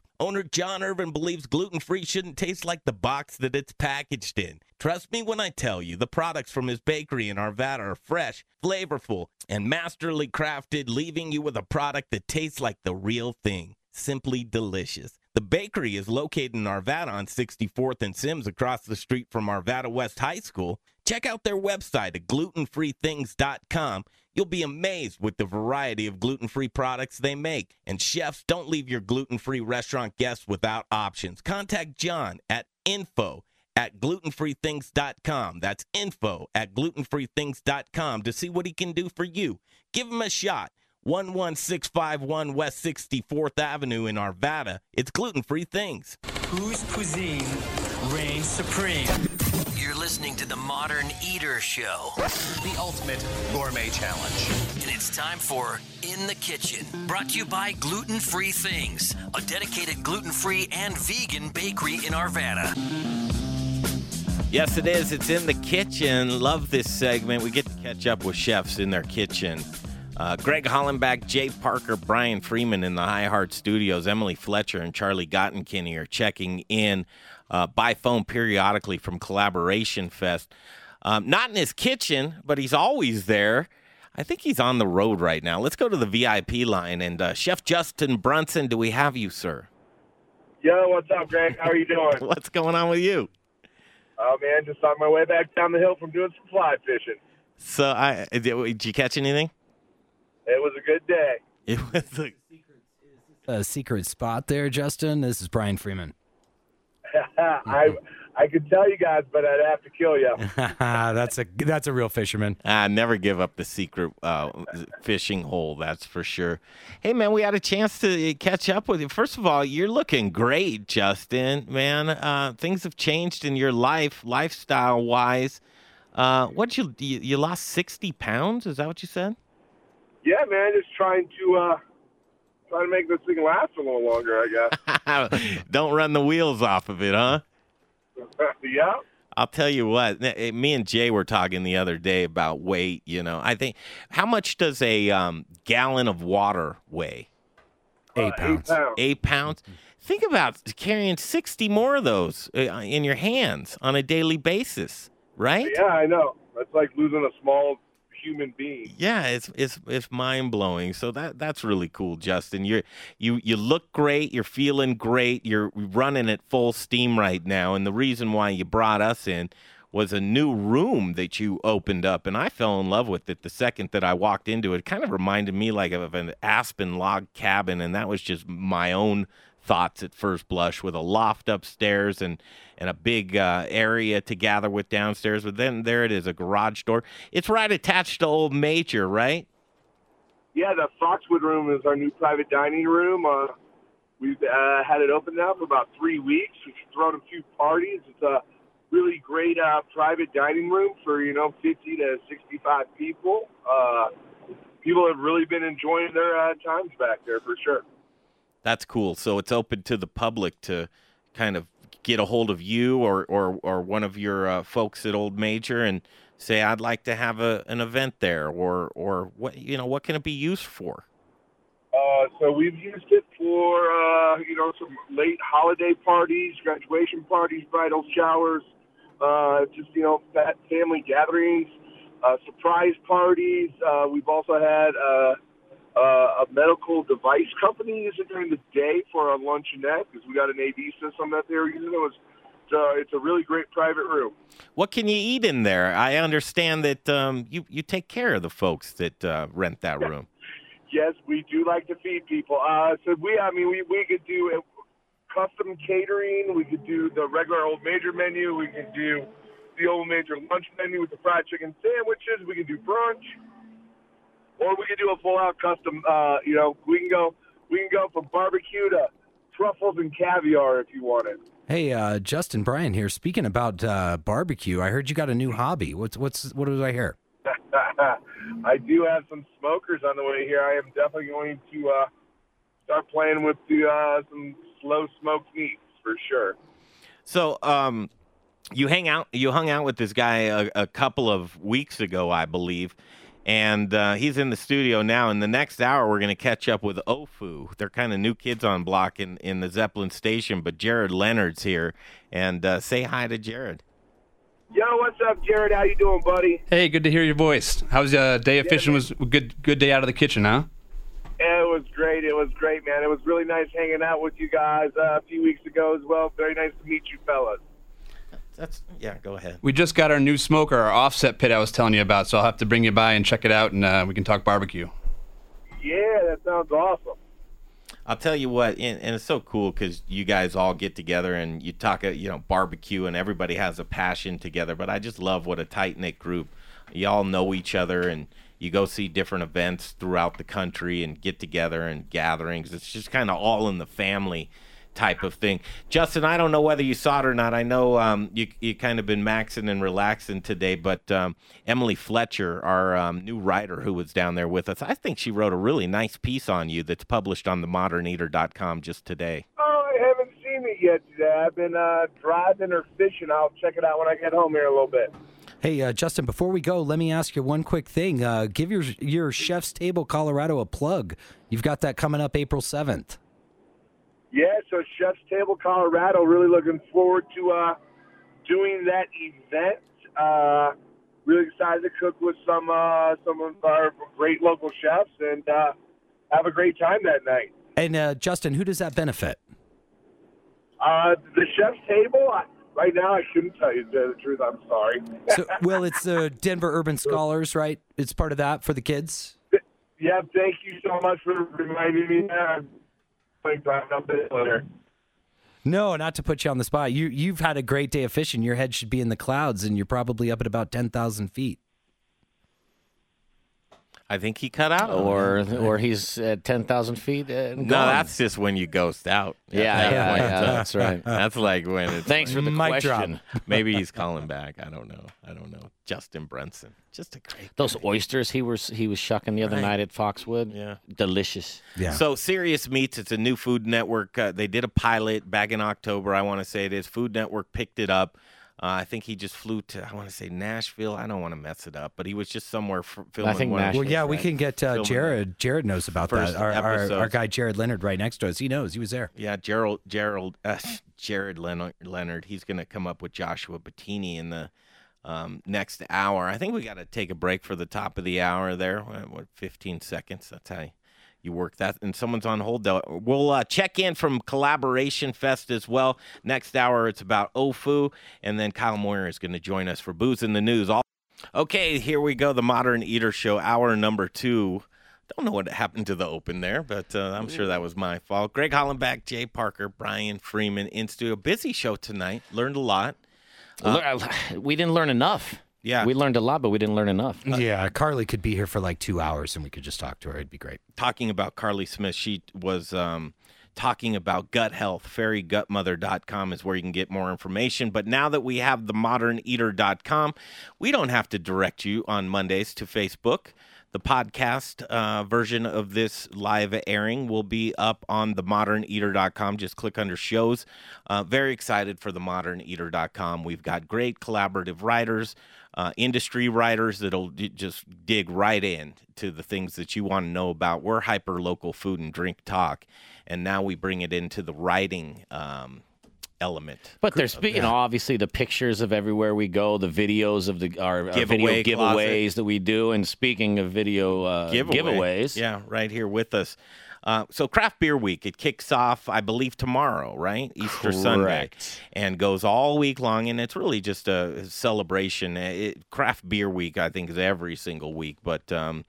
Speaker 5: Owner John Irvin believes gluten free shouldn't taste like the box that it's packaged in. Trust me when I tell you, the products from his bakery in Arvada are fresh, flavorful, and masterly crafted, leaving you with a product that tastes like the real thing. Simply delicious. The bakery is located in Arvada on 64th and Sims across the street from Arvada West High School. Check out their website at glutenfreethings.com. You'll be amazed with the variety of gluten free products they make. And chefs, don't leave your gluten free restaurant guests without options. Contact John at info at glutenfreethings.com. That's info at glutenfreethings.com to see what he can do for you. Give him a shot. 11651 West 64th Avenue in Arvada. It's gluten free things.
Speaker 17: Whose cuisine reigns supreme?
Speaker 2: You're listening to The Modern Eater Show,
Speaker 1: the ultimate gourmet challenge.
Speaker 2: And it's time for In the Kitchen, brought to you by Gluten Free Things, a dedicated gluten free and vegan bakery in Arvada.
Speaker 5: Yes, it is. It's in the kitchen. Love this segment. We get to catch up with chefs in their kitchen. Uh, Greg Hollenbeck, Jay Parker, Brian Freeman in the iHeart Studios, Emily Fletcher and Charlie Gottenkieny are checking in uh, by phone periodically from Collaboration Fest. Um, not in his kitchen, but he's always there. I think he's on the road right now. Let's go to the VIP line. And uh, Chef Justin Brunson, do we have you, sir?
Speaker 18: Yo, what's up, Greg? How are you doing?
Speaker 5: What's going on with you?
Speaker 18: Oh man, just on my way back down the hill from doing some fly fishing.
Speaker 5: So, I did, did you catch anything?
Speaker 18: It was a good day.
Speaker 5: It was a
Speaker 6: A secret spot there, Justin. This is Brian Freeman.
Speaker 18: I I could tell you guys, but I'd have to kill you.
Speaker 6: that's a that's a real fisherman.
Speaker 5: I never give up the secret uh, fishing hole. That's for sure. Hey man, we had a chance to catch up with you. First of all, you're looking great, Justin. Man, uh, things have changed in your life, lifestyle wise. Uh, what you, you you lost sixty pounds? Is that what you said?
Speaker 18: Yeah, man, just trying to uh trying to make this thing last a little longer, I guess.
Speaker 5: Don't run the wheels off of it, huh?
Speaker 18: yeah.
Speaker 5: I'll tell you what. eh, Me and Jay were talking the other day about weight. You know, I think how much does a um, gallon of water weigh?
Speaker 6: Eight
Speaker 18: pounds. Uh, pounds.
Speaker 5: Eight pounds. Think about carrying sixty more of those uh, in your hands on a daily basis, right?
Speaker 18: Yeah, I know. That's like losing a small human being.
Speaker 5: Yeah, it's it's it's mind blowing. So that that's really cool, Justin. You you you look great. You're feeling great. You're running at full steam right now. And the reason why you brought us in was a new room that you opened up, and I fell in love with it the second that I walked into it. It kind of reminded me like of an aspen log cabin, and that was just my own thoughts at first blush with a loft upstairs and and a big uh, area to gather with downstairs but then there it is a garage door it's right attached to old major right
Speaker 18: Yeah, the Foxwood room is our new private dining room. Uh, we've uh, had it open now for about three weeks. We've thrown a few parties. It's a really great uh, private dining room for you know 50 to 65 people. Uh, people have really been enjoying their uh, times back there for sure.
Speaker 5: That's cool so it's open to the public to kind of get a hold of you or or, or one of your uh, folks at old major and say i'd like to have a, an event there or or what you know what can it be used for
Speaker 18: Uh, so we've used it for uh, you know some late holiday parties, graduation parties, bridal showers, uh, just you know fa- family gatherings, uh, surprise parties. Uh, we've also had uh, a medical device company use it during the day for a luncheonette because we got an AV system that they were using. It was uh, it's a really great private room.
Speaker 5: what can you eat in there i understand that um, you you take care of the folks that uh, rent that room
Speaker 18: Yes, we do like to feed people. Uh, so we, I mean, we, we could do a custom catering. We could do the regular old major menu. We could do the old major lunch menu with the fried chicken sandwiches. We could do brunch, or we could do a full out custom. Uh, you know, we can go, we can go from barbecue to truffles and caviar if you want it.
Speaker 6: Hey, uh, Justin Bryan here. Speaking about uh, barbecue, I heard you got a new hobby. What's what's what did I hear?
Speaker 18: I do have some smokers on the way here. I am definitely going to uh, start playing with the uh, some slow smoked meats for sure.
Speaker 5: So, um, you hang out, you hung out with this guy a, a couple of weeks ago, I believe, and uh, he's in the studio now. In the next hour, we're going to catch up with Au Feu. They're kind of new kids on block in, in the Zeppelin station, but Jared Leonard's here, and uh, say hi to Jared.
Speaker 18: Yo, what's up, Jared? How you doing, buddy?
Speaker 19: Hey, good to hear your voice. How's uh, day of fishing? Was good good day out of the kitchen, huh?
Speaker 18: It was great. It was great, man. It was really nice hanging out with you guys uh, a few weeks ago as well. Very nice to meet you, fellas.
Speaker 5: That's yeah. Go ahead.
Speaker 19: We just got our new smoker, our offset pit I was telling you about, so I'll have to bring you by and check it out, and uh, we can talk barbecue.
Speaker 18: Yeah, that sounds awesome.
Speaker 5: I'll tell you what, and, and it's so cool because you guys all get together and you talk, uh, you know, barbecue, and everybody has a passion together. But I just love what a tight knit group. You all know each other, and you go see different events throughout the country and get together and gatherings. It's just kind of all in the family type of thing. Justin, I don't know whether you saw it or not. I know um, you you kind of been maxing and relaxing today, but um, Emily Fletcher, our um, new writer who was down there with us, I think she wrote a really nice piece on you that's published on themoderneater.com just today.
Speaker 18: Oh, I haven't seen it yet today. I've been uh, driving or fishing. I'll check it out when I get home here a little bit.
Speaker 6: Hey, uh, Justin, before we go, let me ask you one quick thing. Uh, give your your Chef's Table Colorado a plug. You've got that coming up April 7th.
Speaker 18: Yeah, so Chef's Table Colorado, really looking forward to uh, doing that event. Uh, really excited to cook with some uh, some of our great local chefs and uh, have a great time that night.
Speaker 6: And uh, Justin, who does that benefit?
Speaker 18: Uh, the Chef's Table, I, right now, I couldn't tell you the truth. I'm sorry.
Speaker 6: So, well, it's the Denver Urban Scholars, right? It's part of that for the kids.
Speaker 18: yeah, thank you so much for reminding me that. Thanks, I'm later.
Speaker 6: No, not to put you on the spot. You you've had a great day of fishing. Your head should be in the clouds, and you're probably up at about ten thousand feet.
Speaker 5: I think he cut out.
Speaker 7: Or or he's at ten thousand feet. And
Speaker 5: no, that's just when you ghost out.
Speaker 7: Yeah,
Speaker 5: that
Speaker 7: yeah, yeah, that's right.
Speaker 5: That's like when it's
Speaker 7: Thanks for the
Speaker 5: Mic drop.
Speaker 7: question.
Speaker 5: Maybe he's calling back. I don't know. I don't know. Justin Brunson, just a great.
Speaker 7: Those oysters he was he was shucking the other
Speaker 5: Right.
Speaker 7: night at Foxwood.
Speaker 5: Yeah,
Speaker 7: delicious. Yeah.
Speaker 5: So Serious Meats, it's a new Food Network. Uh, they did a pilot back in October. I want to say it is. Food Network picked it up. Uh, I think he just flew to. I want to say Nashville. I don't want to mess it up, but he was just somewhere f- filming.
Speaker 7: think
Speaker 5: one of
Speaker 6: Well, yeah, we can get uh, Jared. Jared knows about that. Our, our, our guy Jared Leonard right next to us. He knows. He was there.
Speaker 5: Yeah, Gerald, Gerald, uh, Jared Leonard, Leonard. He's going to come up with Joshua Bottini in the um, next hour. I think we got to take a break for the top of the hour there. What, what, 15 seconds? That's how you work that. And someone's on hold. Though. We'll uh, check in from Collaboration Fest as well. Next hour, it's about Au Feu. And then Kyle Moyer is going to join us for Booze in the News. All Okay, here we go. The Modern Eater Show, hour number two. Don't know what happened to the open there, but uh, I'm sure that was my fault. Greg Hollenbeck, Jay Parker, Brian Freeman in studio. Busy show tonight. Learned a lot.
Speaker 7: Lear- we didn't learn enough.
Speaker 5: Yeah.
Speaker 7: we learned a lot, but we didn't learn enough.
Speaker 6: yeah, Carley could be here for like two hours, and we could just talk to her. It'd be great.
Speaker 5: talking about Carley Smith. She was um, talking about gut health. Fairygutmother.com is where you can get more information. But now that we have the moderneater.com, we don't have to direct you on Mondays to Facebook. The podcast uh, version of this live airing will be up on the moderneater.com. Just click under shows. Uh, very excited for the moderneater.com. We've got great collaborative writers, uh, industry writers that'll d- just dig right in to the things that you want to know about. We're hyper local food and drink talk, and now we bring it into the writing um, element.
Speaker 7: But there's, you know, obviously the pictures of everywhere we go, the videos of the our, our
Speaker 5: Giveaway
Speaker 7: video
Speaker 5: closet.
Speaker 7: giveaways that we do. And speaking of video uh,
Speaker 5: Giveaway.
Speaker 7: giveaways,
Speaker 5: Yeah, right here with us. Uh, so Craft Beer Week, it kicks off, I believe, tomorrow, right? Easter Sunday, and goes all week long, and it's really just a celebration. It, Craft Beer Week, I think, is every single week, but um,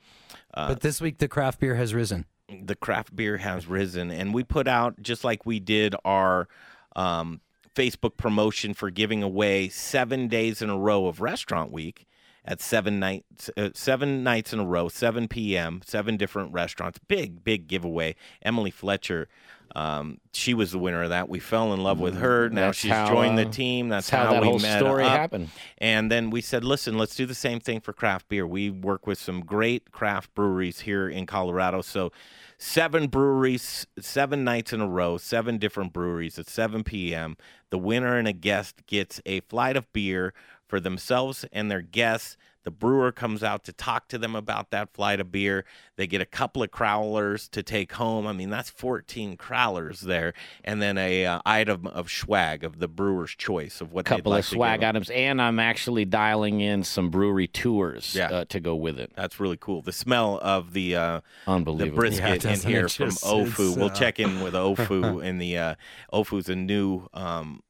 Speaker 5: uh,
Speaker 6: but this week, the craft beer has risen.
Speaker 5: the craft beer has risen and we put out just like we did our um, facebook promotion for giving away seven days in a row of restaurant week at seven nights uh, seven nights in a row 7 p.m seven different restaurants big big giveaway emily fletcher um, she was the winner of that. We fell in love with her. Now
Speaker 7: That's
Speaker 5: she's
Speaker 7: how,
Speaker 5: joined the
Speaker 7: uh,
Speaker 5: team. That's,
Speaker 7: that's how that
Speaker 5: we
Speaker 7: whole
Speaker 5: met
Speaker 7: story
Speaker 5: up.
Speaker 7: happened.
Speaker 5: And then we said, listen, let's do the same thing for craft beer. We work with some great craft breweries here in Colorado. So, seven breweries, seven nights in a row, seven different breweries at 7 p.m. The winner and a guest gets a flight of beer for themselves and their guests. The brewer comes out to talk to them about that flight of beer. They get a couple of crowlers to take home. I mean, that's 14 crowlers there, and then a uh, item of swag of the brewer's choice of what
Speaker 7: couple
Speaker 5: they'd like
Speaker 7: of swag items, and I'm actually dialing in some brewery tours
Speaker 5: Yeah.
Speaker 7: uh, to go with it.
Speaker 5: That's really cool. The smell of the uh, the
Speaker 7: Unbelievable.
Speaker 5: brisket
Speaker 7: Yeah,
Speaker 5: in here
Speaker 7: it
Speaker 5: from
Speaker 7: just-
Speaker 5: Au Feu.
Speaker 7: it's,
Speaker 5: we'll
Speaker 7: uh,
Speaker 5: check in with Au Feu and the uh, Au Feu's a new um,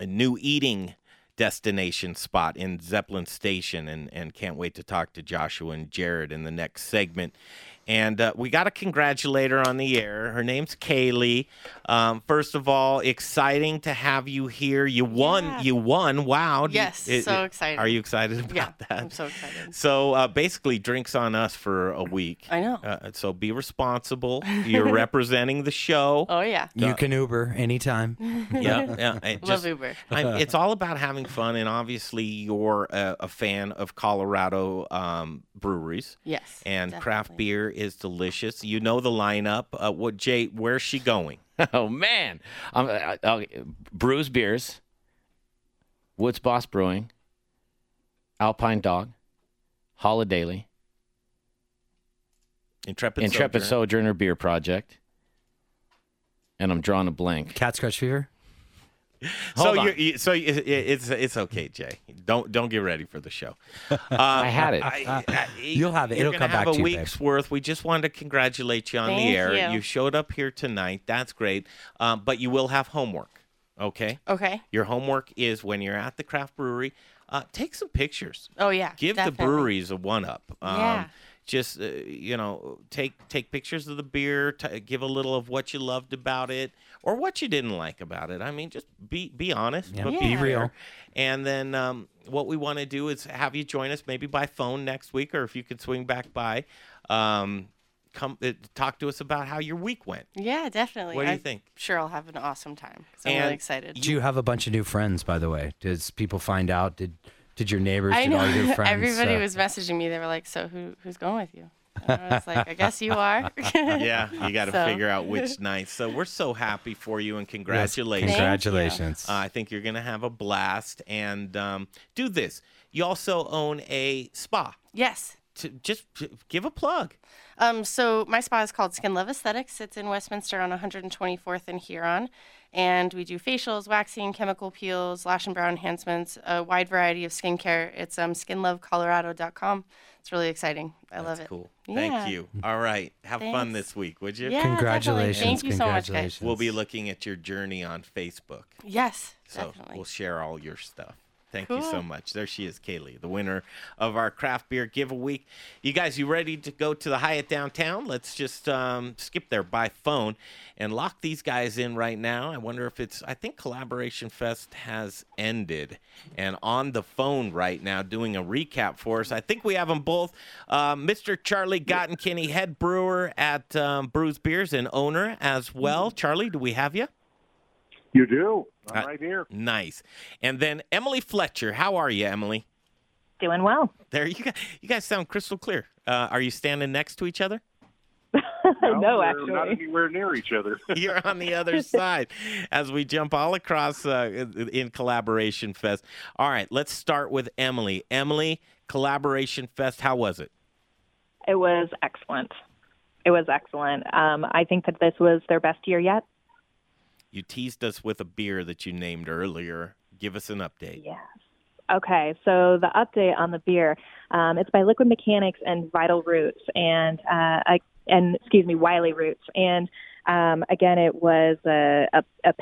Speaker 5: a new eating destination spot in Zeppelin Station, and and can't wait to talk to Joshua and Jared in the next segment. And uh, we got to congratulate her on the air. Her name's Kaylee. Um, first of all, exciting to have you here. You won. You won. Wow. Do you-
Speaker 20: Yes, so excited.
Speaker 5: Are you excited about
Speaker 20: Yeah,
Speaker 5: that?
Speaker 20: I'm so excited.
Speaker 5: So uh, basically, drinks on us for a week.
Speaker 20: I know.
Speaker 5: Uh, so be responsible. You're representing the show.
Speaker 20: Oh yeah.
Speaker 6: You can Uber anytime.
Speaker 5: yeah, yeah. It
Speaker 20: Love Uber.
Speaker 5: I- it's all about having fun, and obviously, you're a, a fan of Colorado um, breweries.
Speaker 20: Yes,
Speaker 5: and craft beer is delicious. You know the lineup. Uh, what Jay? Where's she going?
Speaker 7: oh man, um, uh, uh, Bruz Beers, Woods Boss Brewing, Alpine Dog, Holidaily,
Speaker 5: Intrepid,
Speaker 7: Intrepid
Speaker 5: Sojourner.
Speaker 7: Sojourner Beer Project, and I'm drawing a blank.
Speaker 6: Cat scratch fever.
Speaker 5: So
Speaker 7: on.
Speaker 5: you're, you, so you- it's it's okay, Jay. Don't don't get ready for the show. Um,
Speaker 7: I had it.
Speaker 5: I- I-
Speaker 6: You'll have it.
Speaker 5: You're
Speaker 6: It'll
Speaker 5: gonna
Speaker 6: come back
Speaker 5: have
Speaker 6: to
Speaker 5: a
Speaker 6: you, babe.
Speaker 5: week's worth. We just wanted to congratulate you on
Speaker 13: Thank
Speaker 5: the air.
Speaker 13: you.
Speaker 5: showed up here tonight. That's great. Um, but you will have homework. Okay.
Speaker 13: Okay.
Speaker 5: Your homework is when you're at the craft brewery, uh, take some pictures.
Speaker 13: Oh yeah.
Speaker 5: Give
Speaker 13: definitely.
Speaker 5: the breweries a one up. Um,
Speaker 13: Yeah.
Speaker 5: Just uh, you know, take take pictures of the beer. T- give a little of what you loved about it or what you didn't like about it. I mean, just be be honest,
Speaker 6: Yeah,
Speaker 5: but
Speaker 6: be real.
Speaker 5: And then um, what we want to do is have you join us maybe by phone next week, or if you could swing back by, um, come uh, talk to us about how your week went.
Speaker 13: Yeah, definitely.
Speaker 5: What do you
Speaker 13: I'm
Speaker 5: think?
Speaker 13: Sure, I'll have an awesome time. 'cause I'm
Speaker 5: And
Speaker 13: really excited.
Speaker 6: Do you have a bunch of new friends, by the way? Does people find out? Did did your neighbors?
Speaker 13: I
Speaker 6: did
Speaker 13: know
Speaker 6: all your friends?
Speaker 13: everybody
Speaker 6: uh,
Speaker 13: was messaging me. They were like, "So who who's going with you?" And I was like, "I guess you are."
Speaker 5: yeah, you got to
Speaker 13: So-
Speaker 5: figure out which night. So we're so happy for you and congratulations.
Speaker 6: congratulations.
Speaker 5: Uh, I think you're going to have a blast. And um, do this. You also own a spa.
Speaker 13: Yes.
Speaker 5: To just to give a plug.
Speaker 13: Um, so my spa is called Skin Love Aesthetics. It's in Westminster on 124th and Huron, and we do facials, waxing, chemical peels, lash and brow enhancements, a wide variety of skincare. It's um, skinlovecolorado.com. It's really exciting. I love it.
Speaker 5: Cool.
Speaker 13: Yeah.
Speaker 5: Thank you. All right. Have fun this week, would you?
Speaker 13: Yeah, Congratulations, definitely. Thank you so much, guys.
Speaker 5: We'll be looking at your journey on Facebook.
Speaker 13: Yes,
Speaker 5: So
Speaker 13: definitely.
Speaker 5: we'll share all your stuff. Thank you so much. There she is, Kaylee, the winner of our craft beer give a week. You guys, you ready to go to the Hyatt downtown? Let's just um, skip there by phone and lock these guys in right now. I wonder if it's. I think Collaboration Fest has ended, and on the phone right now, doing a recap for us. I think we have them both. Uh, Mr. Charlie Gottenkieny, head brewer at um, Bruz Beers and owner as well. Charlie, do we have you?
Speaker 20: You do. I'm
Speaker 5: Uh,
Speaker 20: right here.
Speaker 5: Nice. And then Emily Fletcher. How are you, Emily?
Speaker 21: Doing well.
Speaker 5: There you guys, you guys sound crystal clear. Uh, are you standing next to each other?
Speaker 21: no,
Speaker 20: we're
Speaker 21: actually.
Speaker 20: not anywhere near each other.
Speaker 5: You're on the other side as we jump all across uh, in Collaboration Fest. All right, let's start with Emily. Emily, Collaboration Fest, how was it?
Speaker 21: It was excellent. It was excellent. Um, I think that this was their best year yet.
Speaker 5: You teased us with a beer that you named earlier. Give us an update.
Speaker 21: Yes. Okay, so the update on the beer, um, it's by Liquid Mechanics and Vital Roots, and uh, I, and excuse me, Wiley Roots, and um, again, it was a, a, a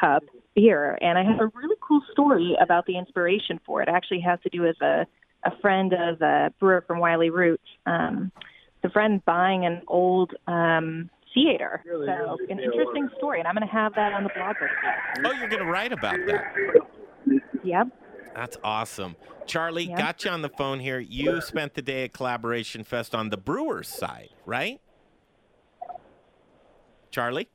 Speaker 21: Cup beer, and I have a really cool story about the inspiration for it. It actually has to do with a a friend of a brewer from Wiley Roots. Um, the friend buying an old um, theater. So an interesting story, and I'm going to have that on the blog this week.
Speaker 5: Oh, you're going to write about that.
Speaker 21: Yep.
Speaker 5: That's awesome. Charlie,
Speaker 21: Yeah.
Speaker 5: got you on the phone here. You spent the day at Collaboration Fest on the Brewers side, right? Charlie?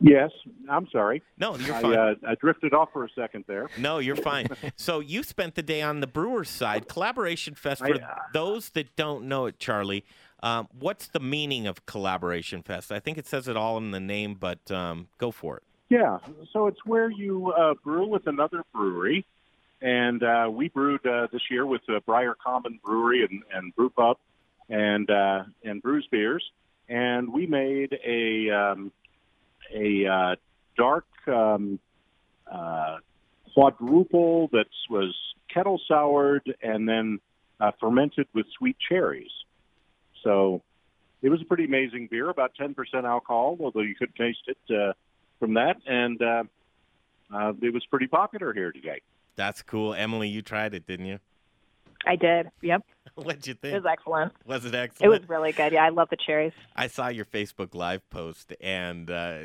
Speaker 20: Yes, I'm sorry.
Speaker 5: No, you're
Speaker 20: I,
Speaker 5: fine.
Speaker 20: Uh, I drifted off for a second there.
Speaker 5: No, you're fine. so you spent the day on the Brewers side. Collaboration Fest,
Speaker 20: I-
Speaker 5: for those that don't know it, Charlie, um, what's the meaning of Collaboration Fest? I think it says it all in the name, but um, go for it.
Speaker 20: Yeah, so it's where you uh, brew with another brewery, and uh, we brewed uh, this year with uh, Briar Common Brewery and, and Brew Pub and uh, and Bruz Beers, and we made a um, a uh, dark um, uh, quadruple that was kettle soured and then uh, fermented with sweet cherries. So it was a pretty amazing beer, about 10% alcohol, although you could taste it uh, from that. And uh, uh, it was pretty popular here today.
Speaker 5: That's cool. Emily, you tried it, didn't you?
Speaker 21: I did. Yep.
Speaker 5: What'd you think?
Speaker 21: It was excellent.
Speaker 5: Was it excellent?
Speaker 21: It was really good. Yeah, I love the cherries.
Speaker 5: I saw your Facebook Live post, and uh,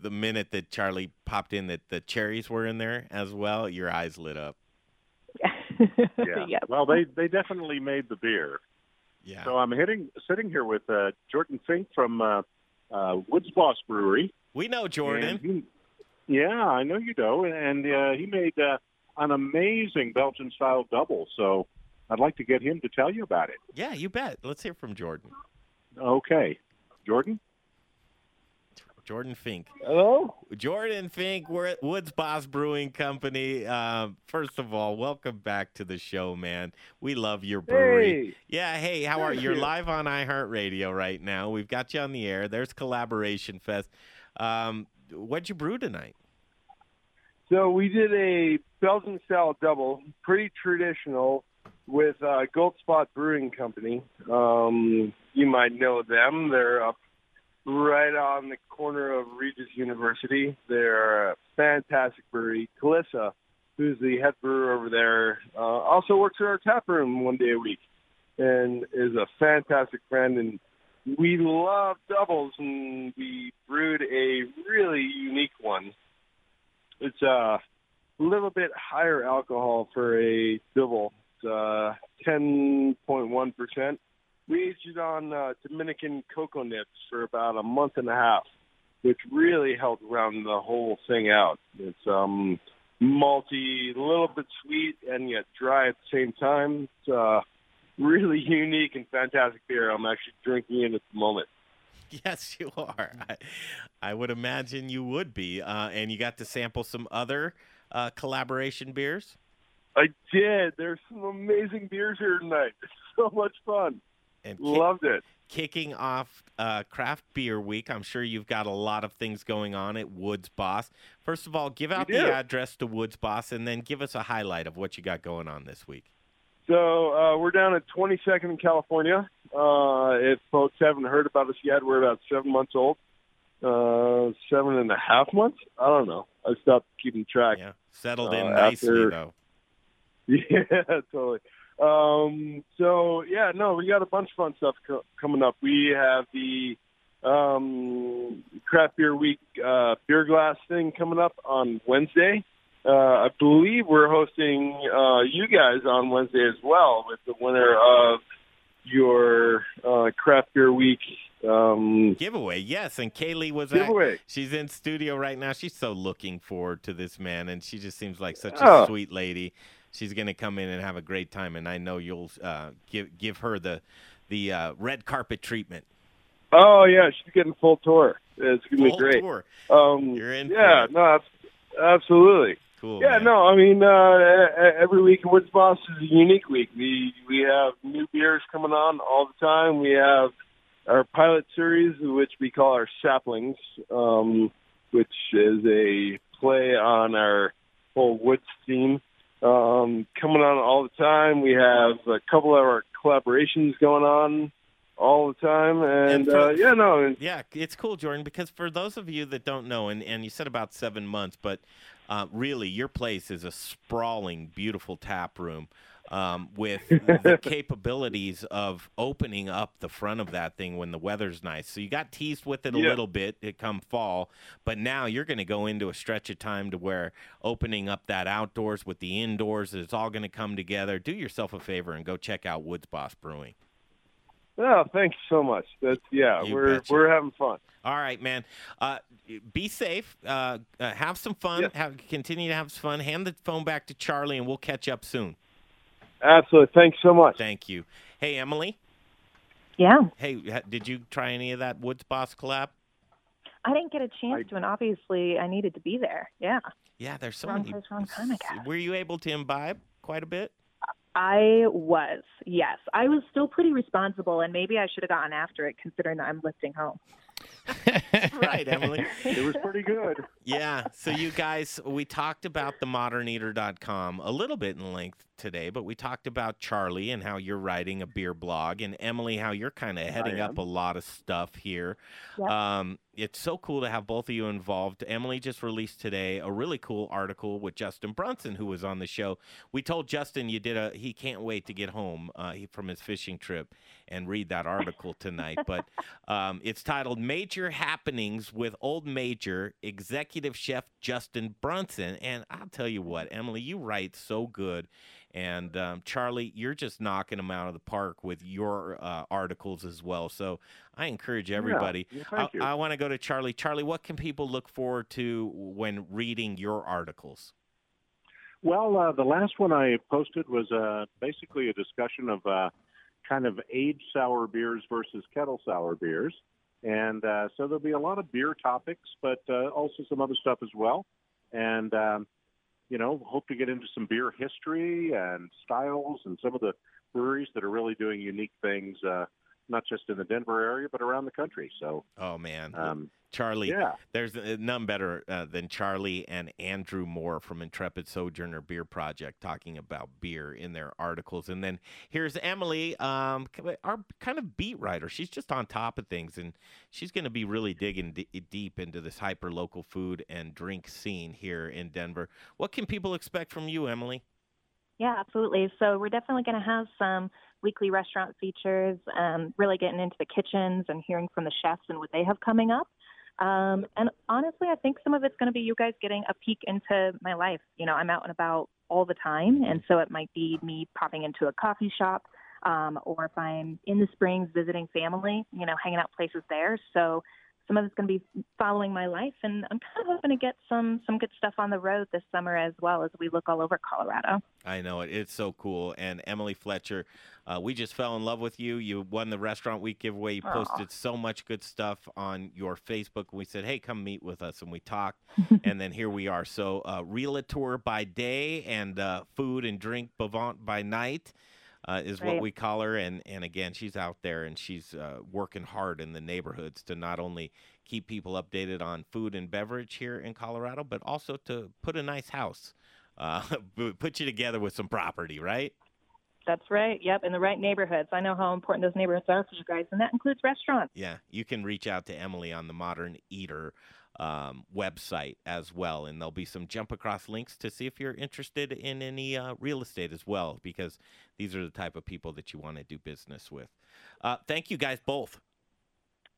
Speaker 5: the minute that Charlie popped in that the cherries were in there as well, your eyes lit up.
Speaker 20: Yeah. Well, they they definitely made the beer.
Speaker 5: Yeah.
Speaker 20: So I'm hitting sitting here with uh, Jordan Fink from uh, uh, Woods Boss Brewery.
Speaker 5: We know Jordan.
Speaker 20: He- yeah, I know you do, and uh, he made uh, an amazing Belgian style double. So I'd like to get him to tell you about it.
Speaker 5: Yeah, you bet. Let's hear from Jordan.
Speaker 20: Okay, Jordan.
Speaker 5: Jordan Fink.
Speaker 22: Hello?
Speaker 5: Jordan Fink, we're at Woods Boss Brewing Company. Um, first of all, welcome back to the show, man. We love your brewery.
Speaker 22: Hey.
Speaker 5: Yeah, hey, how are you? You're live on iHeartRadio right now. We've got you on the air. There's Collaboration Fest. Um, what'd you brew tonight?
Speaker 22: So we did a Belgian style double, pretty traditional, with uh, Gold Spot Brewing Company. Um, you might know them. They're up right on the corner of Regis University. They're a fantastic brewery. Calissa, who's the head brewer over there, uh, also works at our tap room one day a week and is a fantastic friend. And we love doubles, and we brewed a really unique one. It's a little bit higher alcohol for a double. It's uh, 10.1%. We aged it on uh, Dominican cocoa nibs for about a month and a half, which really helped round the whole thing out. It's um, malty, a little bit sweet, and yet dry at the same time. It's uh, really unique and fantastic beer. I'm actually drinking it at the moment.
Speaker 5: Yes, you are. I, I would imagine you would be. Uh, and you got to sample some other uh, collaboration beers?
Speaker 22: I did. There's some amazing beers here tonight. It's so much fun.
Speaker 5: And
Speaker 22: Loved it.
Speaker 5: Kicking off uh, Craft Beer Week, I'm sure you've got a lot of things going on at Woods Boss. First of all, give out
Speaker 22: We
Speaker 5: the
Speaker 22: do.
Speaker 5: address to Woods Boss and then give us a highlight of what you got going on this week.
Speaker 22: So uh, we're down at 22nd in California. Uh, if folks haven't heard about us yet, we're about seven months old. Uh, seven and a half months? I don't know. I stopped keeping track.
Speaker 5: Yeah, settled in
Speaker 22: Uh,
Speaker 5: nicely,
Speaker 22: after-
Speaker 5: though.
Speaker 22: Yeah, totally. Um, so yeah, no, we got a bunch of fun stuff co- coming up. We have the um, craft beer week uh, beer glass thing coming up on Wednesday. Uh, I believe we're hosting uh, you guys on Wednesday as well with the winner of your uh, craft beer week. Um,
Speaker 5: Giveaway, yes. And Kaylee was
Speaker 22: Giveaway.
Speaker 5: At, she's in studio right now. She's so looking forward to this man, and she just seems like such
Speaker 22: Oh.
Speaker 5: a sweet lady. She's gonna come in and have a great time, and I know you'll uh, give give her the the uh, red carpet treatment.
Speaker 22: Oh yeah, she's getting full tour. It's gonna
Speaker 5: Full
Speaker 22: be great.
Speaker 5: tour.
Speaker 22: Um,
Speaker 5: You're in
Speaker 22: Yeah, no, absolutely.
Speaker 5: Cool.
Speaker 22: Yeah,
Speaker 5: man.
Speaker 22: no, I mean, uh, every week in Woodsboss is a unique week. We we have new beers coming on all the time. We have our pilot series, which we call our saplings, um, which is a play on our whole woods theme. Um, coming on all the time. We have a couple of our collaborations going on all the time, and,
Speaker 5: for-
Speaker 22: uh, yeah, no, and
Speaker 5: Yeah, it's cool, Jordan, because for those of you that don't know, and, and you said about seven months, but uh, really, your place is a sprawling, beautiful tap room um, with the capabilities of opening up the front of that thing when the weather's nice. So you got teased with it a
Speaker 22: Yeah.
Speaker 5: little bit it come fall, but now you're going to go into a stretch of time to where opening up that outdoors with the indoors, it's all going to come together. Do yourself a favor and go check out Woodsboss Brewing.
Speaker 22: oh, thanks so much. That's yeah,
Speaker 5: You
Speaker 22: we're
Speaker 5: betcha.
Speaker 22: we're having fun.
Speaker 5: All right, man. Uh, be safe. Uh, uh, have some fun. Have continue to have some fun. Hand the phone back to Charlie, and we'll catch up soon.
Speaker 22: Absolutely. Thanks so much.
Speaker 5: Thank you. Hey, Emily.
Speaker 21: Yeah.
Speaker 5: Hey, did you try any of that Woodsboss collab?
Speaker 21: I didn't get a chance to, and obviously I needed to be there. Yeah.
Speaker 5: Yeah, there's so
Speaker 21: Wrong
Speaker 5: many.
Speaker 21: place, wrong time, I guess.
Speaker 5: Were you able to imbibe quite a bit?
Speaker 21: I was, yes. I was still pretty responsible, and maybe I should have gotten after it considering that I'm lifting home.
Speaker 5: right, Emily.
Speaker 22: It was pretty good.
Speaker 5: Yeah. So you guys, we talked about the moderneater.com a little bit in length today, but we talked about Charlie and how you're writing a beer blog and Emily, how you're kind of heading up a lot of stuff here.
Speaker 21: Yep.
Speaker 5: Um, it's so cool to have both of you involved. Emily just released today a really cool article with Justin Brunson, who was on the show. We told Justin you did a, he can't wait to get home uh, from his fishing trip and read that article tonight. but um, it's titled Major Happenings with Old Major Executive Chef Justin Brunson. And I'll tell you what, Emily, you write so good. And um, Charlie, you're just knocking them out of the park with your uh, articles as well. So I encourage everybody.
Speaker 22: Yeah, thank you.
Speaker 5: I, I want to go to Charlie. Charlie, what can people look forward to when reading your articles?
Speaker 20: Well, uh, the last one I posted was uh, basically a discussion of uh, kind of aged sour beers versus kettle sour beers. And uh, so there'll be a lot of beer topics, but uh, also some other stuff as well. And um, you know, hope to get into some beer history and styles and some of the breweries that are really doing unique things, uh, not just in the Denver area but around the country. So,
Speaker 5: oh man,
Speaker 20: um,
Speaker 5: Charlie,
Speaker 20: Yeah.
Speaker 5: there's none better uh, than Charlie and Andrew Moore from Intrepid Sojourner Beer Project talking about beer in their articles. And then here's Emily, um, our kind of beat writer. She's just on top of things, and she's going to be really digging d- deep into this hyper local food and drink scene here in Denver. What can people expect from you, Emily?
Speaker 21: Yeah, absolutely. So we're definitely going to have some weekly restaurant features, um, really getting into the kitchens and hearing from the chefs and what they have coming up. Um, and honestly, I think some of it's going to be you guys getting a peek into my life. You know, I'm out and about all the time, and so it might be me popping into a coffee shop, um, or if I'm in the Springs visiting family, you know, hanging out places there. So some of it's going to be following my life, and I'm kind of hoping to get some some good stuff on the road this summer as well as we look all over Colorado.
Speaker 5: I know it. It's so cool. And Emily Fletcher, uh, we just fell in love with you. You won the Restaurant Week giveaway. You posted so much good stuff on your Facebook. We said, hey, come meet with us. And we talked. and then here we are. So, uh, Realtor by day and uh, food and drink bavant by night. Uh, is what we call her, and and again, she's out there and she's uh, working hard in the neighborhoods to not only keep people updated on food and beverage here in Colorado, but also to put a nice house, uh, put you together with some property, right?
Speaker 21: That's right. Yep, in the right neighborhoods. I know how important those neighborhoods are for you guys, and that includes restaurants.
Speaker 5: Yeah, you can reach out to Emily on the Modern Eater um, website as well, and there'll be some jump across links to see if you're interested in any uh, real estate as well, because these are the type of people that you want to do business with. Uh, thank you guys both.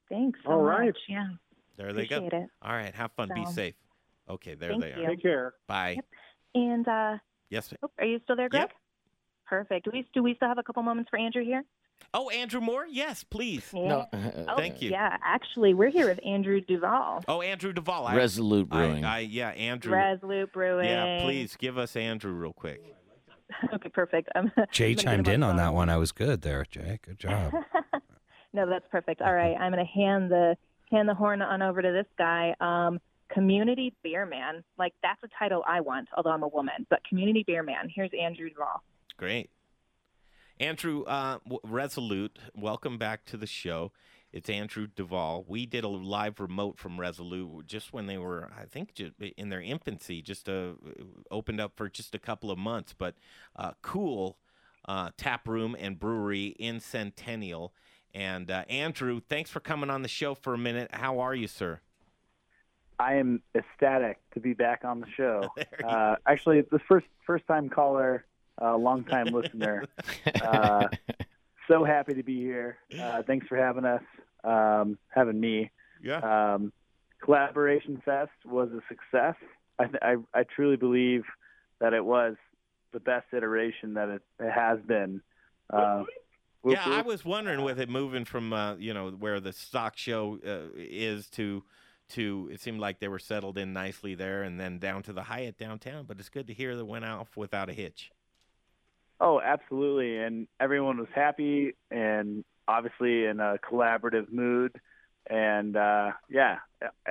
Speaker 21: Thanks so
Speaker 20: All right.
Speaker 21: much. Yeah.
Speaker 5: There they go.
Speaker 21: It.
Speaker 5: All right, have fun. Be safe. Okay, there
Speaker 21: Thank
Speaker 5: they
Speaker 21: you.
Speaker 5: are.
Speaker 21: Take
Speaker 20: care.
Speaker 5: Bye.
Speaker 21: And uh,
Speaker 5: Yes.
Speaker 21: oh, are you still there, Greg? Perfect. Do we do we still have a couple moments for Andrew here?
Speaker 5: Oh, Andrew Moore. Yes, please.
Speaker 21: Yeah. Oh,
Speaker 5: Thank you.
Speaker 21: Yeah, actually, we're here with Andrew Duvall,
Speaker 5: Oh, Andrew Duvall. I-
Speaker 7: Resolute
Speaker 5: I-
Speaker 7: Brewing.
Speaker 5: I, yeah, Andrew.
Speaker 21: Resolute Brewing.
Speaker 5: Yeah, please give us Andrew real quick.
Speaker 21: okay, perfect. Um,
Speaker 6: Jay
Speaker 21: I'm
Speaker 6: chimed in on
Speaker 21: phone.
Speaker 6: that one. I was good there, Jay. Good job.
Speaker 21: no, that's perfect. All right, I'm going to hand the hand the horn on over to this guy. Um, community beer man, like that's a title I want, although I'm a woman. But community beer man. Here's Andrew Duvall.
Speaker 5: Great. Andrew uh, w- Resolute, welcome back to the show. It's Andrew Duvall. We did a live remote from Resolute just when they were, I think, in their infancy, just uh, opened up for just a couple of months. But uh, cool uh, tap room and brewery in Centennial. And uh, Andrew, thanks for coming on the show for a minute. How are you, sir?
Speaker 23: I am ecstatic to be back on the show. Uh, actually, the first first time caller, uh, long time listener. Uh, so happy to be here. Uh, thanks for having us, um, having me.
Speaker 5: Yeah.
Speaker 23: Um, Collaboration Fest was a success. I, th- I I truly believe that it was the best iteration that it, it has been. Uh, whoop,
Speaker 5: yeah, I was wondering with it moving from uh, you know where the stock show uh, is to to it seemed like they were settled in nicely there, and then down to the Hyatt downtown. But it's good to hear that went off without a hitch.
Speaker 23: Oh, absolutely. And everyone was happy and obviously in a collaborative mood. And uh, yeah,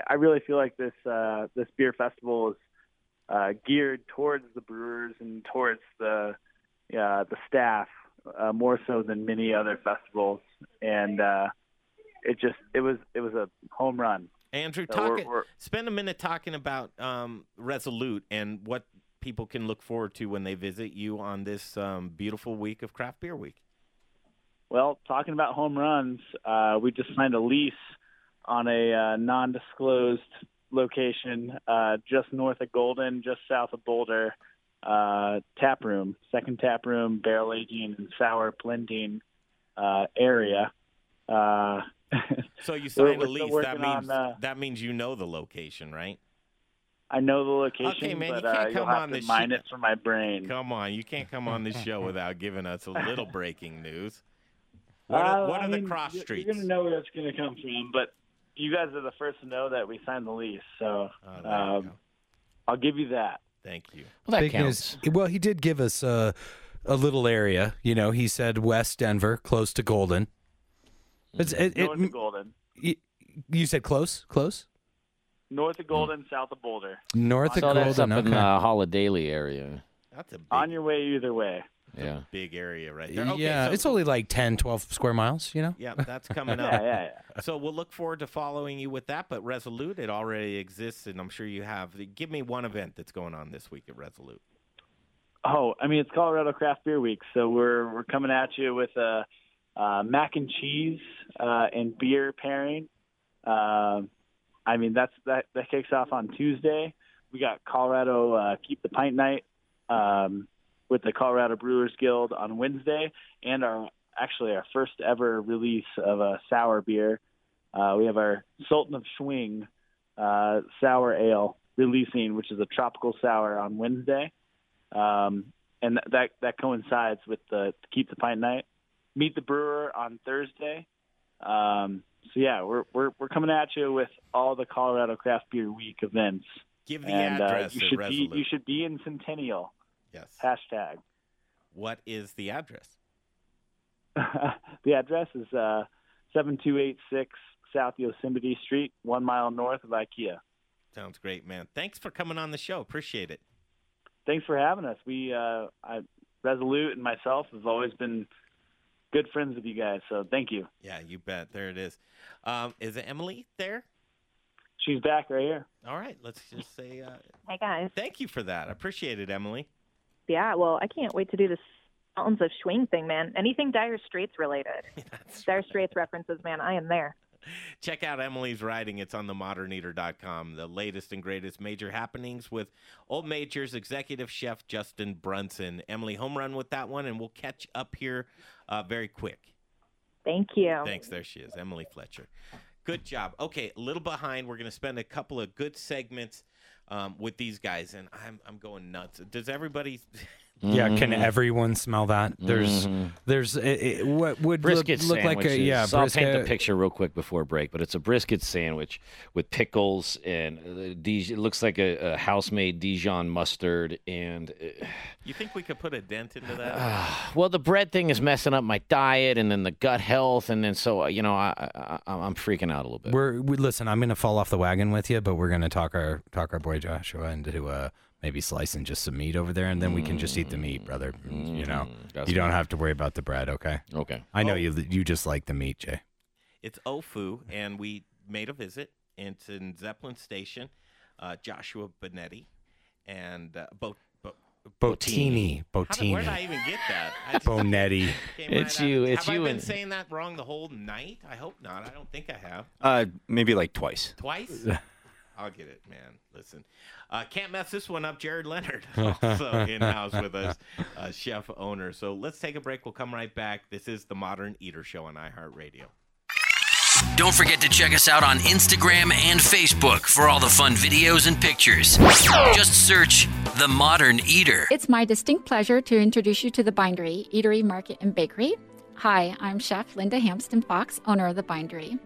Speaker 23: I- really feel like this uh, this beer festival is uh, geared towards the brewers and towards the uh, the staff uh, more so than many other festivals. And uh, it just it was it was a home run.
Speaker 5: Andrew,
Speaker 23: So we're-
Speaker 5: talk,
Speaker 23: we're-
Speaker 5: spend a minute talking about um, Resolute and what people can look forward to when they visit you on this um, beautiful week of Craft Beer Week.
Speaker 23: Well, talking about home runs, uh, we just signed a lease on a uh, non-disclosed location uh, just north of Golden, just south of Boulder. Uh, tap room, second tap room, barrel aging and sour blending uh, area. Uh,
Speaker 5: So you signed a lease. That
Speaker 23: on,
Speaker 5: means
Speaker 23: uh,
Speaker 5: that means you know the location, right?
Speaker 23: I know the location,
Speaker 5: Okay, man,
Speaker 23: but
Speaker 5: you can't
Speaker 23: uh, you'll
Speaker 5: come
Speaker 23: have
Speaker 5: on
Speaker 23: to
Speaker 5: this
Speaker 23: mine
Speaker 5: shit.
Speaker 23: it from my brain.
Speaker 5: Come on, you can't come on this show without giving us a little breaking news. What
Speaker 23: Uh,
Speaker 5: are, what
Speaker 23: I
Speaker 5: are the
Speaker 23: mean,
Speaker 5: cross streets?
Speaker 23: You're going to know where it's going to come from, but you guys are the first to know that we signed the lease, so
Speaker 5: Oh,
Speaker 23: um, I'll give you that.
Speaker 5: Thank you.
Speaker 6: Well, Big news. Well, he did give us a, a little area. You know, he said West Denver, close to Golden. It's, it,
Speaker 23: Going
Speaker 6: it,
Speaker 23: to Golden.
Speaker 6: y- You said close, close.
Speaker 23: North of Golden, south of Boulder.
Speaker 6: North
Speaker 7: so
Speaker 6: of
Speaker 7: that's
Speaker 6: Golden.
Speaker 7: up in the Holidaily area.
Speaker 5: That's a big,
Speaker 23: On your way either way.
Speaker 7: Yeah.
Speaker 5: big area right there. Okay,
Speaker 6: yeah,
Speaker 5: so-
Speaker 6: it's only like 10, 12 square miles. You know.
Speaker 5: Yeah, that's coming
Speaker 23: Yeah,
Speaker 5: up.
Speaker 23: yeah,
Speaker 5: So we'll look forward to following you with that. But Resolute, it already exists, and I'm sure you have. Give me one event that's going on this week at Resolute.
Speaker 23: Oh, I mean it's Colorado Craft Beer Week, so we're we're coming at you with a uh, mac and cheese uh, and beer pairing. Um I mean that's that that kicks off on Tuesday. We got Colorado uh, Keep the Pint Night um, with the Colorado Brewers Guild on Wednesday, and our actually our first ever release of a sour beer. Uh, we have our Sultan of Swing uh, sour ale releasing, which is a tropical sour on Wednesday um, and th- that that coincides with the keep the pint night. Meet the brewer on Thursday. Um, so yeah, we're we're we're coming at you with all the Colorado Craft Beer Week events.
Speaker 5: Give the
Speaker 23: and,
Speaker 5: address
Speaker 23: Uh, you should
Speaker 5: Resolute.
Speaker 23: be you should be in Centennial.
Speaker 5: Yes.
Speaker 23: Hashtag.
Speaker 5: What is the address?
Speaker 23: the address is uh, seven two eight six South Yosemite Street, one mile north of IKEA.
Speaker 5: Sounds great, man. Thanks for coming on the show. Appreciate it.
Speaker 23: Thanks for having us. We uh, I, Resolute and myself have always been good friends with you guys, so thank you.
Speaker 5: Yeah, you bet. There it is. Um, is Emily there?
Speaker 23: She's back right here.
Speaker 5: All right. Let's just say uh,
Speaker 21: Hey guys.
Speaker 5: thank you for that. I appreciate it, Emily.
Speaker 21: Yeah, well, I can't wait to do this Mountains of Swing thing, man. Anything Dire Straits related. dire Straits references, man. I am there.
Speaker 5: Check out Emily's writing. It's on themoderneater.com. The latest and greatest major happenings with Old Major's executive chef Justin Brunson. Emily, home run with that one, and we'll catch up here uh, very quick.
Speaker 21: Thank you.
Speaker 5: Thanks. There she is, Emily Fletcher. Good job. Okay, a little behind. We're going to spend a couple of good segments um, with these guys, and I'm I'm going nuts. Does everybody?
Speaker 6: Yeah, can
Speaker 7: Mhm.
Speaker 6: everyone smell that? There's,
Speaker 7: Mhm.
Speaker 6: there's it, it- what would look,
Speaker 7: brisket
Speaker 6: look like a yeah
Speaker 7: So I'll paint the picture real quick before break, but it's a brisket sandwich with pickles and uh, Dij- it looks like a, a house-made Dijon mustard and. Uh,
Speaker 5: You think we could put a dent into that?
Speaker 7: well, the bread thing is messing up my diet, and then the gut health, and then so uh, you know I, I I'm freaking out a little bit.
Speaker 6: We're we, listen. I'm gonna fall off the wagon with you, but we're gonna talk our talk our boy Joshua into uh, maybe slicing just some meat over there, and then we can just eat the meat, brother. You know,
Speaker 7: That's
Speaker 6: you don't
Speaker 7: fine.
Speaker 6: have to worry about the bread. Okay.
Speaker 7: Okay.
Speaker 6: I know
Speaker 5: Oh.
Speaker 6: you. You just like the meat, Jay.
Speaker 5: It's Au Feu, and we made a visit. It's in Zeppelin Station. Uh, Joshua Benetti and uh, Bo, Bo,
Speaker 6: Bottini.
Speaker 5: How did- where did
Speaker 6: Bottini.
Speaker 5: I even get that? I just-
Speaker 6: Bonetti.
Speaker 5: came
Speaker 7: It's
Speaker 5: right out.
Speaker 7: you, it's
Speaker 5: have
Speaker 7: you
Speaker 5: I been
Speaker 7: and-
Speaker 5: saying that wrong the whole night? I hope not. I don't think I have.
Speaker 24: Uh, maybe like twice.
Speaker 5: Twice? I'll get it, man. Listen, uh, can't mess this one up. Jared Leonard, also in house with us, uh, chef owner. So let's take a break. We'll come right back. This is the Modern Eater Show on iHeartRadio.
Speaker 2: Don't forget to check us out on Instagram and Facebook for all the fun videos and pictures. Just search The Modern Eater.
Speaker 15: It's my distinct pleasure to introduce you to the Bindery Eatery, Market, and Bakery. Hi, I'm Chef Linda Hampsten Fox, owner of the Bindery.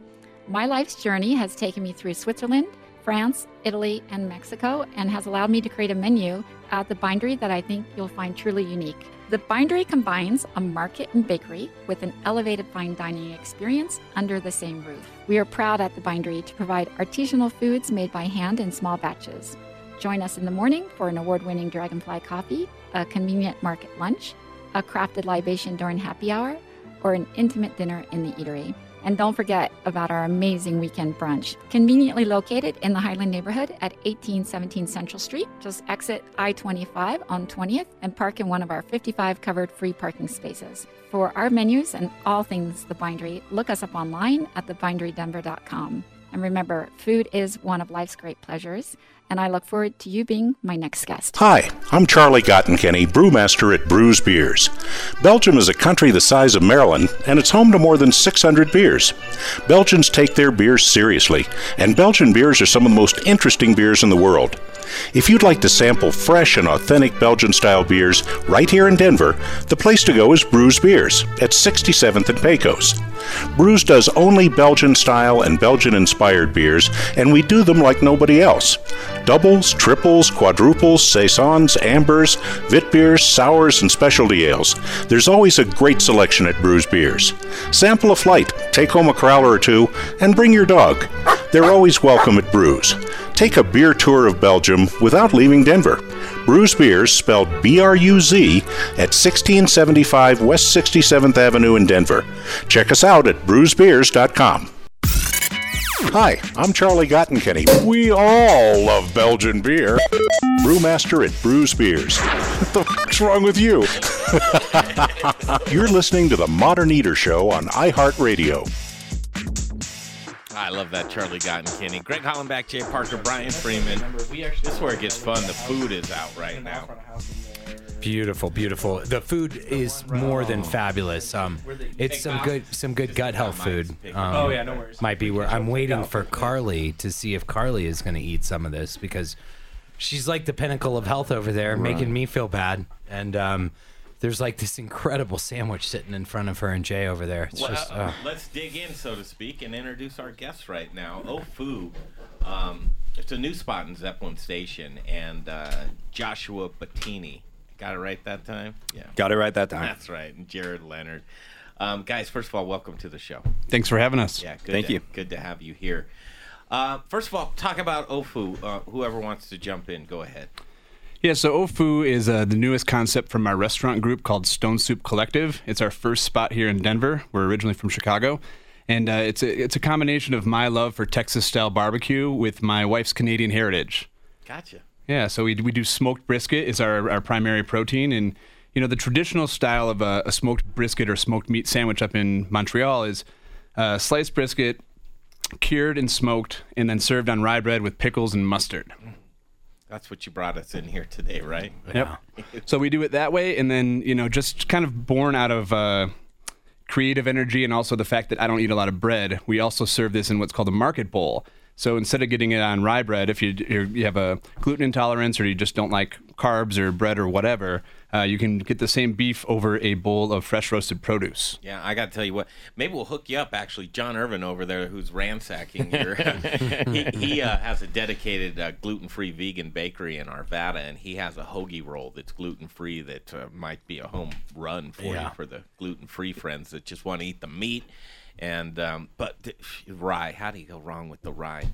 Speaker 15: My life's journey has taken me through Switzerland, France, Italy, and Mexico, and has allowed me to create a menu at the Bindery that I think you'll find truly unique. The Bindery combines a market and bakery with an elevated fine dining experience under the same roof. We are proud at the Bindery to provide artisanal foods made by hand in small batches. Join us in the morning for an award winning Dragonfly coffee, a convenient market lunch, a crafted libation during happy hour, or an intimate dinner in the eatery. And don't forget about our amazing weekend brunch, conveniently located in the Highland neighborhood at 1817 Central Street. Just exit I 25 on 20th and park in one of our 55 covered free parking spaces. For our menus and all things The Bindery, look us up online at thebinderydenver.com. And remember, food is one of life's great pleasures, and I look forward to you being my next guest.
Speaker 14: Hi, I'm Charlie Gottenkieny, brewmaster at Bruz Beers. Belgium is a country the size of Maryland, and it's home to more than 600 beers. Belgians take their beers seriously, and Belgian beers are some of the most interesting beers in the world. If you'd like to sample fresh and authentic Belgian style beers right here in Denver, the place to go is Bruz Beers at 67th and Pecos. Bruz does only Belgian style and Belgian inspired beers, and we do them like nobody else. Doubles, triples, quadruples, saisons, ambers, vit beers, sours, and specialty ales. There's always a great selection at Bruz Beers. Sample a flight, take home a crowler or two, and bring your dog. They're always welcome at Bruz. Take a beer tour of Belgium without leaving Denver. Bruz Beers, spelled B R U Z, at 1675 West 67th Avenue in Denver. Check us out at bruzbeers.com. Hi, I'm Charlie Gottenkieny. We all love Belgian beer. Brewmaster at Bruz Beers. What the fuck's wrong with you? You're listening to the Modern Eater Show on iHeartRadio.
Speaker 5: I love that Charlie Gotten Kenny Greg Hollenbeck, Jay Parker, Brian Freeman. This is where it gets fun. The food is out right now.
Speaker 6: Beautiful, beautiful. The food is more than fabulous. Um, it's some good, some good gut health food. Um,
Speaker 25: Oh, yeah, no worries.
Speaker 6: Might be where I'm waiting for Carley to see if Carley is going to eat some of this because she's like the pinnacle of health over there, making me feel bad. And um, there's like this incredible sandwich sitting in front of her and Jay over there. It's
Speaker 5: Well,
Speaker 6: just,
Speaker 5: uh,
Speaker 6: uh,
Speaker 5: let's dig in, so to speak, and introduce our guests right now. Au Feu, um, it's a new spot in Zeppelin Station, and uh, Joshua Bottini. Got it right that time? Yeah.
Speaker 24: Got it right that time.
Speaker 5: That's right. And Jared Leonard. Um, guys, first of all, welcome to the show.
Speaker 19: Thanks for having us.
Speaker 5: Yeah, good
Speaker 19: Thank
Speaker 5: to,
Speaker 19: you.
Speaker 5: Good to have you here. Uh, first of all, talk about Au Feu. Uh, whoever wants to jump in, go ahead.
Speaker 19: Yeah, so Au Feu is uh, the newest concept from our restaurant group called Stone Soup Collective. It's our first spot here in Denver. We're originally from Chicago. And uh, it's, a, it's a combination of my love for Texas style barbecue with my wife's Canadian heritage.
Speaker 5: Gotcha.
Speaker 19: Yeah, so we, we do smoked brisket is our, our primary protein, and you know the traditional style of a, a smoked brisket or smoked meat sandwich up in Montreal is uh, sliced brisket, cured and smoked, and then served on rye bread with pickles and mustard.
Speaker 5: That's what you brought us in here today, right?
Speaker 19: Yep. so we do it that way, and then you know just kind of born out of uh, creative energy and also the fact that I don't eat a lot of bread. We also serve this in what's called a market bowl. So instead of getting it on rye bread, if you you're, you have a gluten intolerance or you just don't like carbs or bread or whatever, uh, you can get the same beef over a bowl of fresh roasted produce.
Speaker 5: Yeah, I got to tell you what. Maybe we'll hook you up. Actually, John Irvin over there, who's ransacking your, he, he uh, has a dedicated uh, gluten-free vegan bakery in Arvada, and he has a hoagie roll that's gluten-free that uh, might be a home run for
Speaker 6: Yeah.
Speaker 5: you for the gluten-free friends that just want to eat the meat. And um, but th- rye, how do you go wrong with the rye?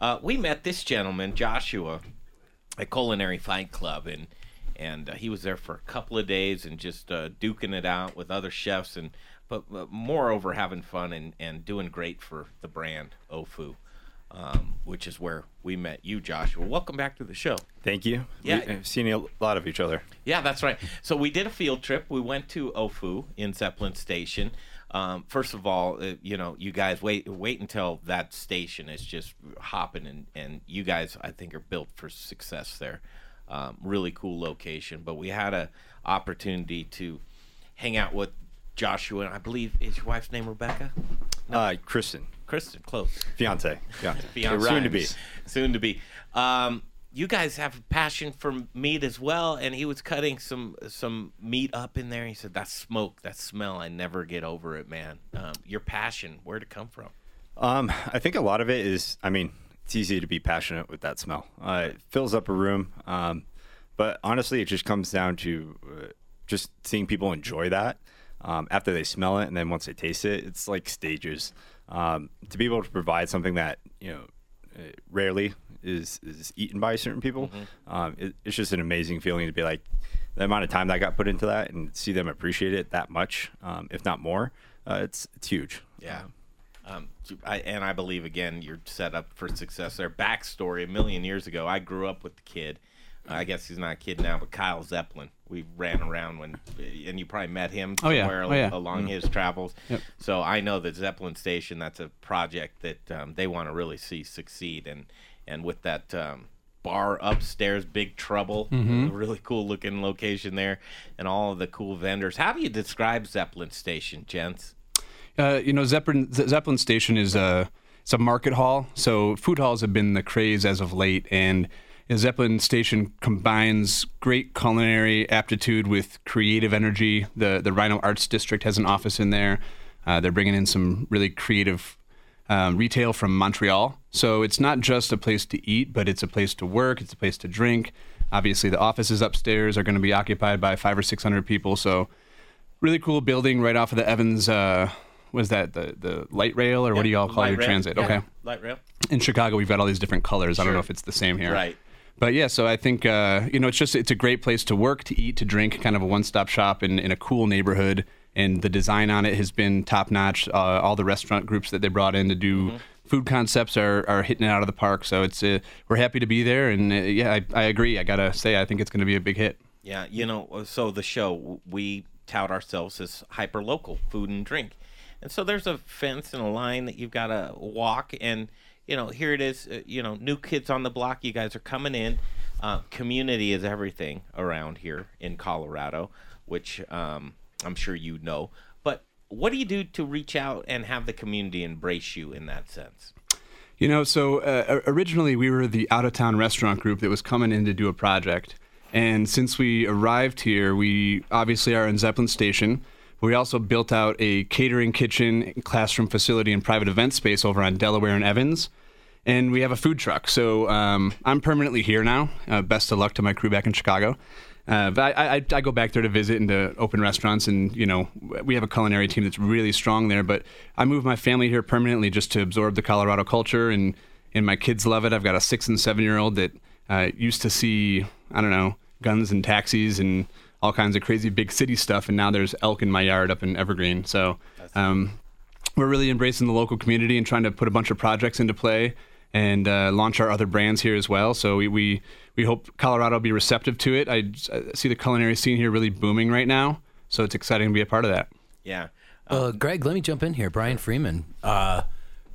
Speaker 5: Uh, we met this gentleman, Joshua, at Culinary Fight Club, and and uh, he was there for a couple of days and just uh, duking it out with other chefs, and but, but moreover having fun and, and doing great for the brand Au Feu, um, which is where we met you, Joshua. Welcome back to the show.
Speaker 24: Thank you.
Speaker 5: Yeah.
Speaker 24: We- I've seen a lot of each other.
Speaker 5: Yeah, that's right. So we did a field trip. We went to Au Feu in Zeppelin Station. Um, first of all, uh, you know, you guys wait wait until that station is just hopping, and, and you guys, I think, are built for success there. Um, really cool location. But we had a opportunity to hang out with Joshua, and I believe is your wife's name Rebecca?
Speaker 24: Uh, Kristen.
Speaker 5: Kristen, close.
Speaker 24: Fiance. Yeah.
Speaker 5: Fiance.
Speaker 24: Soon to be.
Speaker 5: Soon to be. Um, you guys have a passion for meat as well, and he was cutting some some meat up in there. He said, "That smoke, that smell, I never get over it, man." Um, your passion, where'd it come from?
Speaker 24: Um, I think a lot of it is, I mean, it's easy to be passionate with that smell. Uh, it fills up a room. Um, but honestly, it just comes down to uh, just seeing people enjoy that um, after they smell it. And then once they taste it, it's like stages. Um, to be able to provide something that, you know, uh, rarely is, is eaten by certain people, um, it, it's just an amazing feeling to be like, the amount of time that got put into that and see them appreciate it that much, um, if not more, uh, it's, it's huge.
Speaker 5: Yeah. Um, I, and I believe again you're set up for success there. Backstory: a million years ago, I grew up with the kid. I guess he's not a kid now, but Kyle Zeppelin. We ran around when, and you probably met him
Speaker 19: Oh, yeah.
Speaker 5: somewhere
Speaker 19: Oh, yeah.
Speaker 5: along
Speaker 19: Mm.
Speaker 5: his travels.
Speaker 19: Yep.
Speaker 5: So I know that Zeppelin Station. That's a project that um, they want to really see succeed, and and with that um, bar upstairs, Big Trouble,
Speaker 19: Mhm.
Speaker 5: a really cool looking location there, and all of the cool vendors. How do you describe Zeppelin Station, gents?
Speaker 19: Uh, you know, Zeppelin, Zeppelin Station is a it's a market hall. So food halls have been the craze as of late, and you know, Zeppelin Station combines great culinary aptitude with creative energy. The the RiNo Arts District has an office in there. Uh, they're bringing in some really creative um, retail from Montreal. So it's not just a place to eat, but it's a place to work. It's a place to drink. Obviously, the offices upstairs are going to be occupied by five or six hundred people. So really cool building right off of the Evans. Uh, was that the the light rail or what do y'all call
Speaker 5: Light
Speaker 19: your
Speaker 5: rail.
Speaker 19: transit?
Speaker 5: Yeah,
Speaker 19: Okay.
Speaker 5: light rail.
Speaker 19: In Chicago, we've got all these different colors. I don't know if it's the same here.
Speaker 5: Right.
Speaker 19: But yeah, so I think uh, you know it's just it's a great place to work, to eat, to drink, kind of a one-stop shop in, in a cool neighborhood. And the design on it has been top notch. Uh, all the restaurant groups that they brought in to do
Speaker 5: Mm-hmm.
Speaker 19: food concepts are, are hitting it out of the park. So it's uh, we're happy to be there. And uh, yeah, I, I agree. I gotta say, I think it's going to be a big hit.
Speaker 5: Yeah, you know, so the show we tout ourselves as hyper local food and drink, and so there's a fence and a line that you've got to walk, and you know, here it is. Uh, you know, new kids on the block. You guys are coming in. Uh, community is everything around here in Colorado, which um, I'm sure you know. But what do you do to reach out and have the community embrace you in that sense?
Speaker 19: You know, so uh, originally we were the out of town restaurant group that was coming in to do a project. And since we arrived here, we obviously are in Zeppelin Station. We also built out a catering kitchen, classroom facility, and private event space over on Delaware and Evans. And we have a food truck. So um, I'm permanently here now. Uh, best of luck to my crew back in Chicago. Uh, but I, I, I go back there to visit and to open restaurants, and you know we have a culinary team that's really strong there. But I moved my family here permanently just to absorb the Colorado culture, and and my kids love it. I've got a six and seven year old that uh, used to see I don't know guns and taxis and all kinds of crazy big city stuff, and now there's elk in my yard up in Evergreen. So um, we're really embracing the local community and trying to put a bunch of projects into play and uh, launch our other brands here as well. So we, we, we hope Colorado will be receptive to it. I, I see the culinary scene here really booming right now. So it's exciting to be a part of that.
Speaker 5: Yeah.
Speaker 6: Uh, Greg, let me jump in here. Brian Freeman. Uh,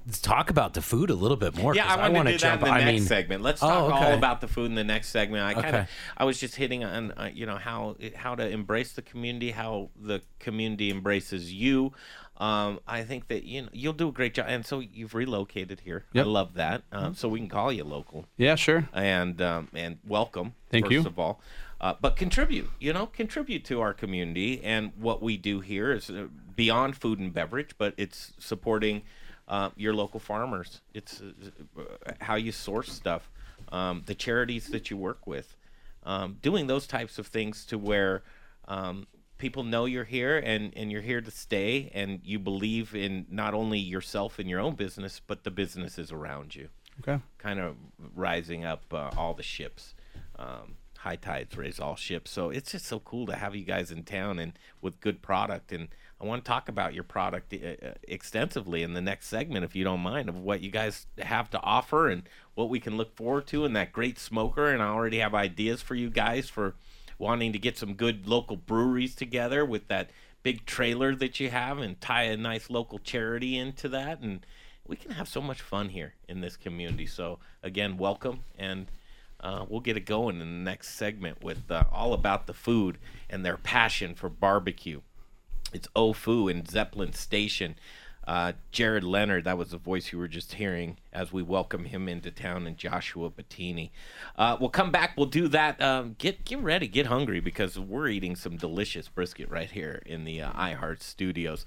Speaker 6: let's talk about the food a little bit more.
Speaker 5: Yeah, I want to do that in the
Speaker 6: jump- I
Speaker 5: next
Speaker 6: mean-
Speaker 5: segment. Let's
Speaker 6: Oh,
Speaker 5: talk all about the food in the next segment. I kind of,
Speaker 6: Okay.
Speaker 5: I was just hitting on, uh, you know, how how to embrace the community, how the community embraces you. Um, I think that you know you'll do a great job, and so you've relocated here.
Speaker 19: Yep.
Speaker 5: I love that. Um, so we can call you local.
Speaker 19: Yeah, sure.
Speaker 5: And um, and welcome.
Speaker 19: Thank
Speaker 5: first
Speaker 19: you.
Speaker 5: of all. Uh, but contribute, you know, contribute to our community. And what we do here is uh, beyond food and beverage, but it's supporting uh, your local farmers. It's uh, how you source stuff, um, the charities that you work with, um, doing those types of things to where um, people know you're here and, and you're here to stay and you believe in not only yourself and your own business, but the businesses around you
Speaker 19: Okay.
Speaker 5: kind of rising up uh, all the ships. Um, high tides raise all ships. So it's just so cool to have you guys in town and with good product. And I want to talk about your product uh, uh, extensively in the next segment, if you don't mind, of what you guys have to offer and what we can look forward to and that great smoker. And I already have ideas for you guys for wanting to get some good local breweries together with that big trailer that you have and tie a nice local charity into that. And we can have so much fun here in this community. So again welcome. And uh, we'll get it going in the next segment with uh, all about the food and their passion for barbecue it's Au Feu and zeppelin station. Uh, Jared Leonard, that was the voice you were just hearing as we welcome him into town, and Joshua Bottini. Uh, we'll come back. We'll do that. Um, get get ready, get hungry because we're eating some delicious brisket right here in the uh, iHeart Studios.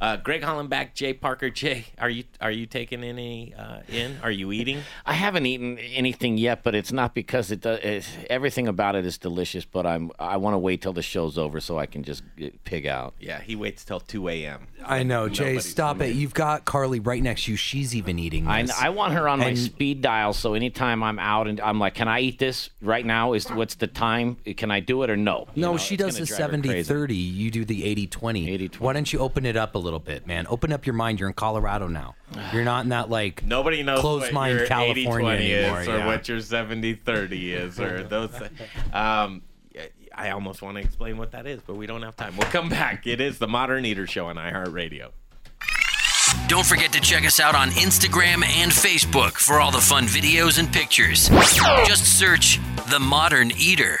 Speaker 5: Uh, Greg Hollenbeck, Jay Parker, Jay, are you are you taking any uh, in? Are you eating?
Speaker 7: I haven't eaten anything yet, but it's not because it does. It's, everything about it is delicious. But I'm I want to wait till the show's over so I can just pig out.
Speaker 5: Yeah, he waits till two a.m.
Speaker 6: I know, Jay.
Speaker 5: Nobody's
Speaker 6: Stop it. You've got Carley right next to you. She's even eating
Speaker 7: I,
Speaker 6: this.
Speaker 7: I want her on my speed dial, so anytime I'm out and I'm like, "Can I eat this right now? Is what's the time? Can I do it or no?" You
Speaker 6: No,
Speaker 7: know,
Speaker 6: she does the
Speaker 7: drive
Speaker 6: 70 30. You do the 80 20. Why don't you open it up a little bit, man? Open up your mind. You're in Colorado now. You're not in that, like,
Speaker 5: Nobody knows
Speaker 6: closed
Speaker 5: what
Speaker 6: mind
Speaker 5: your
Speaker 6: California
Speaker 5: 80-20
Speaker 6: anymore.
Speaker 5: is or
Speaker 6: yeah.
Speaker 5: what your 70-30 is or those. Um, I almost want to explain what that is, but we don't have time. We'll come back. It is the Modern Eater Show on iHeartRadio.
Speaker 2: Don't forget to check us out on Instagram and Facebook for all the fun videos and pictures. Just search The Modern Eater.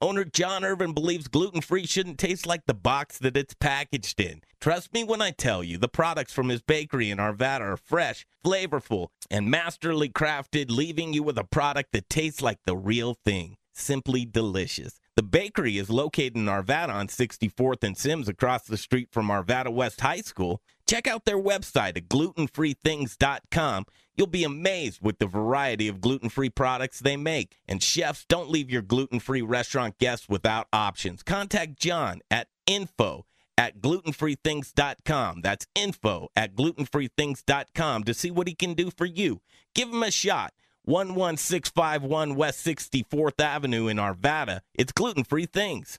Speaker 5: Owner John Irvin believes gluten free shouldn't taste like the box that it's packaged in. Trust me when I tell you, the products from his bakery in Arvada are fresh, flavorful, and masterly crafted, leaving you with a product that tastes like the real thing. Simply delicious. The bakery is located in Arvada on 64th and Sims across the street from Arvada West High School. Check out their website at glutenfreethings.com. You'll be amazed with the variety of gluten free products they make. And chefs, don't leave your gluten free restaurant guests without options. Contact John at info at glutenfreethings.com. That's info at glutenfreethings.com to see what he can do for you. Give him a shot. 11651 West 64th Avenue in Arvada. It's gluten free things.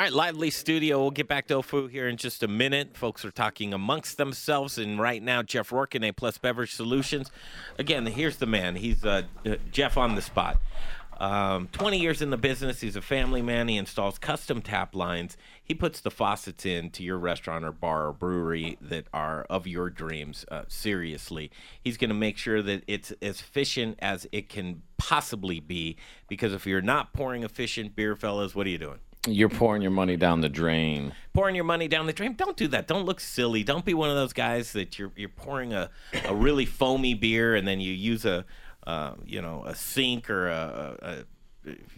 Speaker 5: All right, lively studio. We'll get back to Au Feu here in just a minute. Folks are talking amongst themselves, and right now, Jeff Rourke in A Plus Beverage Solutions. Again, here's the man. He's uh, uh, Jeff on the spot. Um, 20 years in the business. He's a family man. He installs custom tap lines. He puts the faucets in to your restaurant or bar or brewery that are of your dreams. Uh, seriously, he's going to make sure that it's as efficient as it can possibly be. Because if you're not pouring efficient beer, fellas, what are you doing?
Speaker 7: You're pouring your money down the drain.
Speaker 5: pouring your money down the drain. Don't do that. Don't look silly. Don't be one of those guys that you're you're pouring a, a really foamy beer and then you use a uh, you know a sink or a, a, a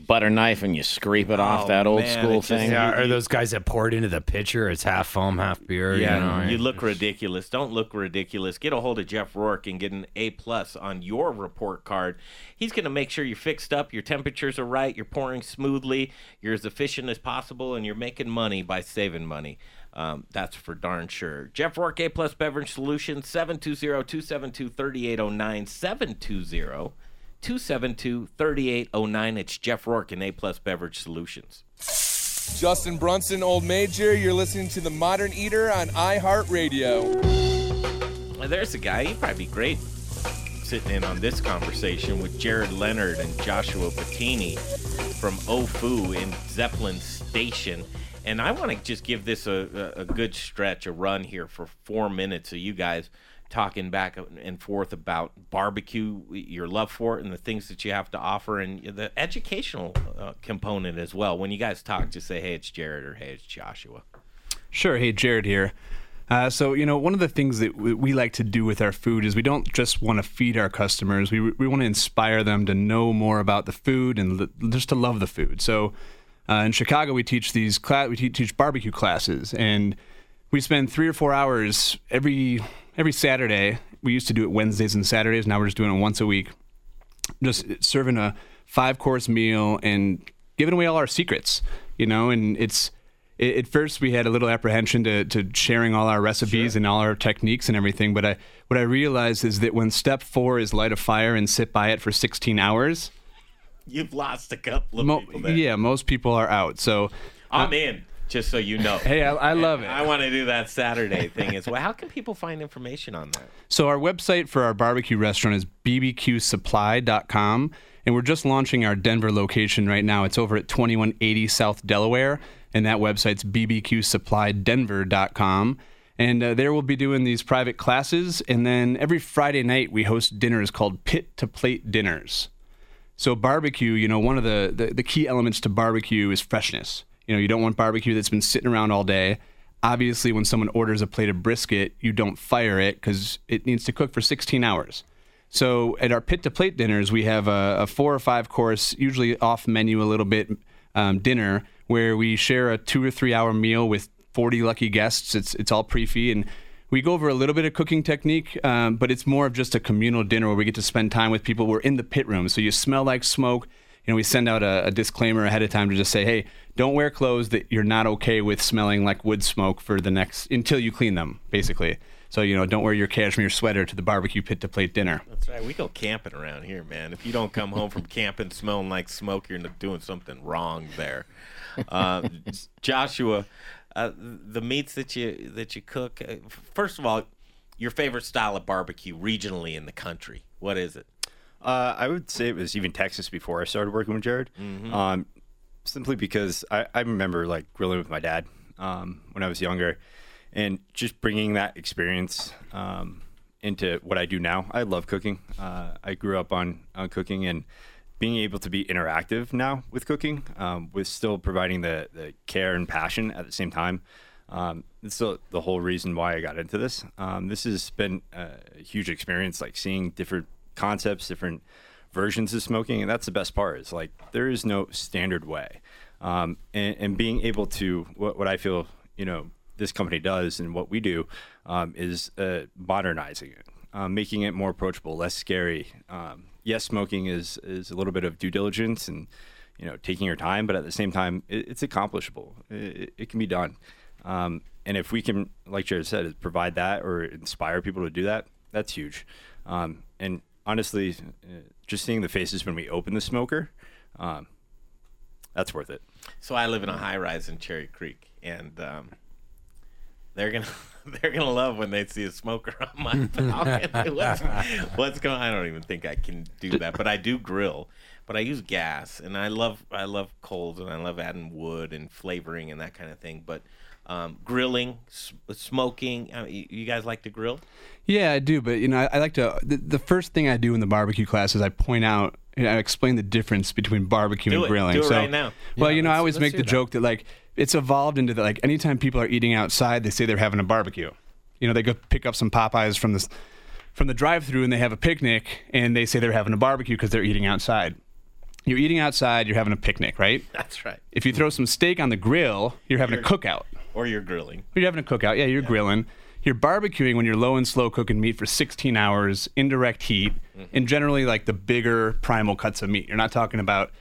Speaker 7: Butter knife and you scrape it off
Speaker 5: Oh,
Speaker 7: that old
Speaker 5: man,
Speaker 7: school
Speaker 5: just-
Speaker 7: thing.
Speaker 6: Yeah, are those guys that pour it into the pitcher? It's half foam, half beer.
Speaker 5: yeah,
Speaker 6: you, know?
Speaker 5: you look ridiculous. Don't look ridiculous. Get a hold of Jeff Rourke and get an A plus on your report card. He's going to make sure you're fixed up, your temperatures are right, you're pouring smoothly, you're as efficient as possible, and you're making money by saving money. Um, that's for darn sure. Jeff Rourke, A Plus Beverage Solutions, 720-272-3809, 720 272 3809. It's Jeff Rourke and A Plus Beverage Solutions.
Speaker 16: Justin Brunson, Old Major. You're listening to The Modern Eater on iHeartRadio.
Speaker 5: Well, there's a guy. He'd probably be great sitting in on this conversation with Jared Leonard and Joshua Bottini from Au Feu in Zeppelin Station. And I want to just give this a, a, a good stretch, a run here for four minutes so you guys talking back and forth about barbecue, your love for it, and the things that you have to offer, and the educational uh, component as well. When you guys talk, just say, hey, it's Jared or hey, it's Joshua.
Speaker 19: Sure. Hey, Jared here. Uh, so, you know, one of the things that we, like to do with our food is we don't just want to feed our customers. We, we want to inspire them to know more about the food and l- just to love the food. So, uh, in Chicago, we teach these cla- we te- teach barbecue classes, and we spend three or four hours every every Saturday. We used to do it Wednesdays and Saturdays. Now we're just doing it once a week. Just serving a five course meal and giving away all our secrets, you know. And it's it, at first we had a little apprehension to, to sharing all our recipes and all our techniques and everything. But I what I realized is that when step four is light a fire and sit by it for 16 hours,
Speaker 5: You've lost a couple of
Speaker 19: mo-
Speaker 5: people there.
Speaker 19: yeah, most people are out. So
Speaker 5: I'm uh, in, just so you know.
Speaker 19: Hey, I, I love it.
Speaker 5: I want to do that Saturday thing as well. How can people find information on that?
Speaker 19: So our website for our barbecue restaurant is bbqsupply.com and we're just launching our Denver location right now. It's over at 2180 South Delaware and that website's bbqsupplydenver.com. And uh, there we'll be doing these private classes. And then every Friday night, we host dinners called pit to plate dinners. So, barbecue, you know, one of the, the, the key elements to barbecue is freshness. You know, you don't want barbecue that's been sitting around all day. Obviously, when someone orders a plate of brisket, you don't fire it because it needs to cook for 16 hours. So, at our pit to plate dinners, we have a, a four or five course, usually off menu a little bit, um, dinner where we share a two or three hour meal with 40 lucky guests. It's it's all prix fixe and we go over a little bit of cooking technique, um, but it's more of just a communal dinner where we get to spend time with people. We're in the pit room, so you smell like smoke. You know, we send out a, a disclaimer ahead of time to just say, hey, don't wear clothes that you're not okay with smelling like wood smoke for the next until you clean them, basically. So you know, don't wear your cashmere sweater to the barbecue pit to plate dinner.
Speaker 5: That's right. We go camping around here, man. If you don't come home from camping smelling like smoke, you're doing something wrong there. Uh, Joshua, uh, the meats that you that you cook. uh, First of all, your favorite style of barbecue regionally in the country. What is it?
Speaker 24: Uh, I would say it was even Texas before I started working with Jared.
Speaker 5: Mhm.
Speaker 24: Um, simply because I, I remember like grilling with my dad um, when I was younger, and just bringing that experience um, into what I do now. I love cooking. Uh, I grew up on on cooking and being able to be interactive now with cooking, um, with still providing the the care and passion at the same time. Um, it's the, the whole reason why I got into this. Um, this has been a huge experience, like seeing different concepts, different versions of smoking, and that's the best part. Is like there is no standard way, um, and, and being able to what, what I feel you know this company does and what we do um, is uh, modernizing it, um, making it more approachable, less scary. Um, yes, smoking is is a little bit of due diligence and you know taking your time, but at the same time, it, it's accomplishable. It, it can be done. Um, and if we can, like Jared said, provide that or inspire people to do that, that's huge. Um, and honestly, uh, just seeing the faces when we open the smoker, um, that's worth it.
Speaker 5: So I live in a high rise in Cherry Creek, and um, they're gonna they're gonna love when they see a smoker on my balcony. what's, what's going? I don't even think I can do that, but I do grill. But I use gas, and I love I love coals, and I love adding wood and flavoring and that kind of thing. But um, grilling, s- smoking. Uh, you, you guys like to grill?
Speaker 19: Yeah, I do, but you know, I, I like to. The, the first thing I do in the barbecue class is I point out, you know, I explain the difference between barbecue
Speaker 5: Do
Speaker 19: and
Speaker 5: it.
Speaker 19: grilling.
Speaker 5: Do it
Speaker 19: so,
Speaker 5: right now.
Speaker 19: Well,
Speaker 5: Yeah,
Speaker 19: you know, I always make the
Speaker 5: that.
Speaker 19: joke that like it's evolved into that like anytime people are eating outside, they say they're having a barbecue. You know, they go pick up some Popeyes from this from the drive-through and they have a picnic, and they say they're having a barbecue because they're eating outside. You're eating outside, you're having a picnic, right?
Speaker 5: That's right.
Speaker 19: If you throw some steak on the grill, you're having a cookout.
Speaker 5: Or you're grilling.
Speaker 19: Or you're having a cookout. Yeah, you're grilling. You're barbecuing when you're low and slow cooking meat for 16 hours, indirect heat, and generally like the bigger primal cuts of meat. You're not talking about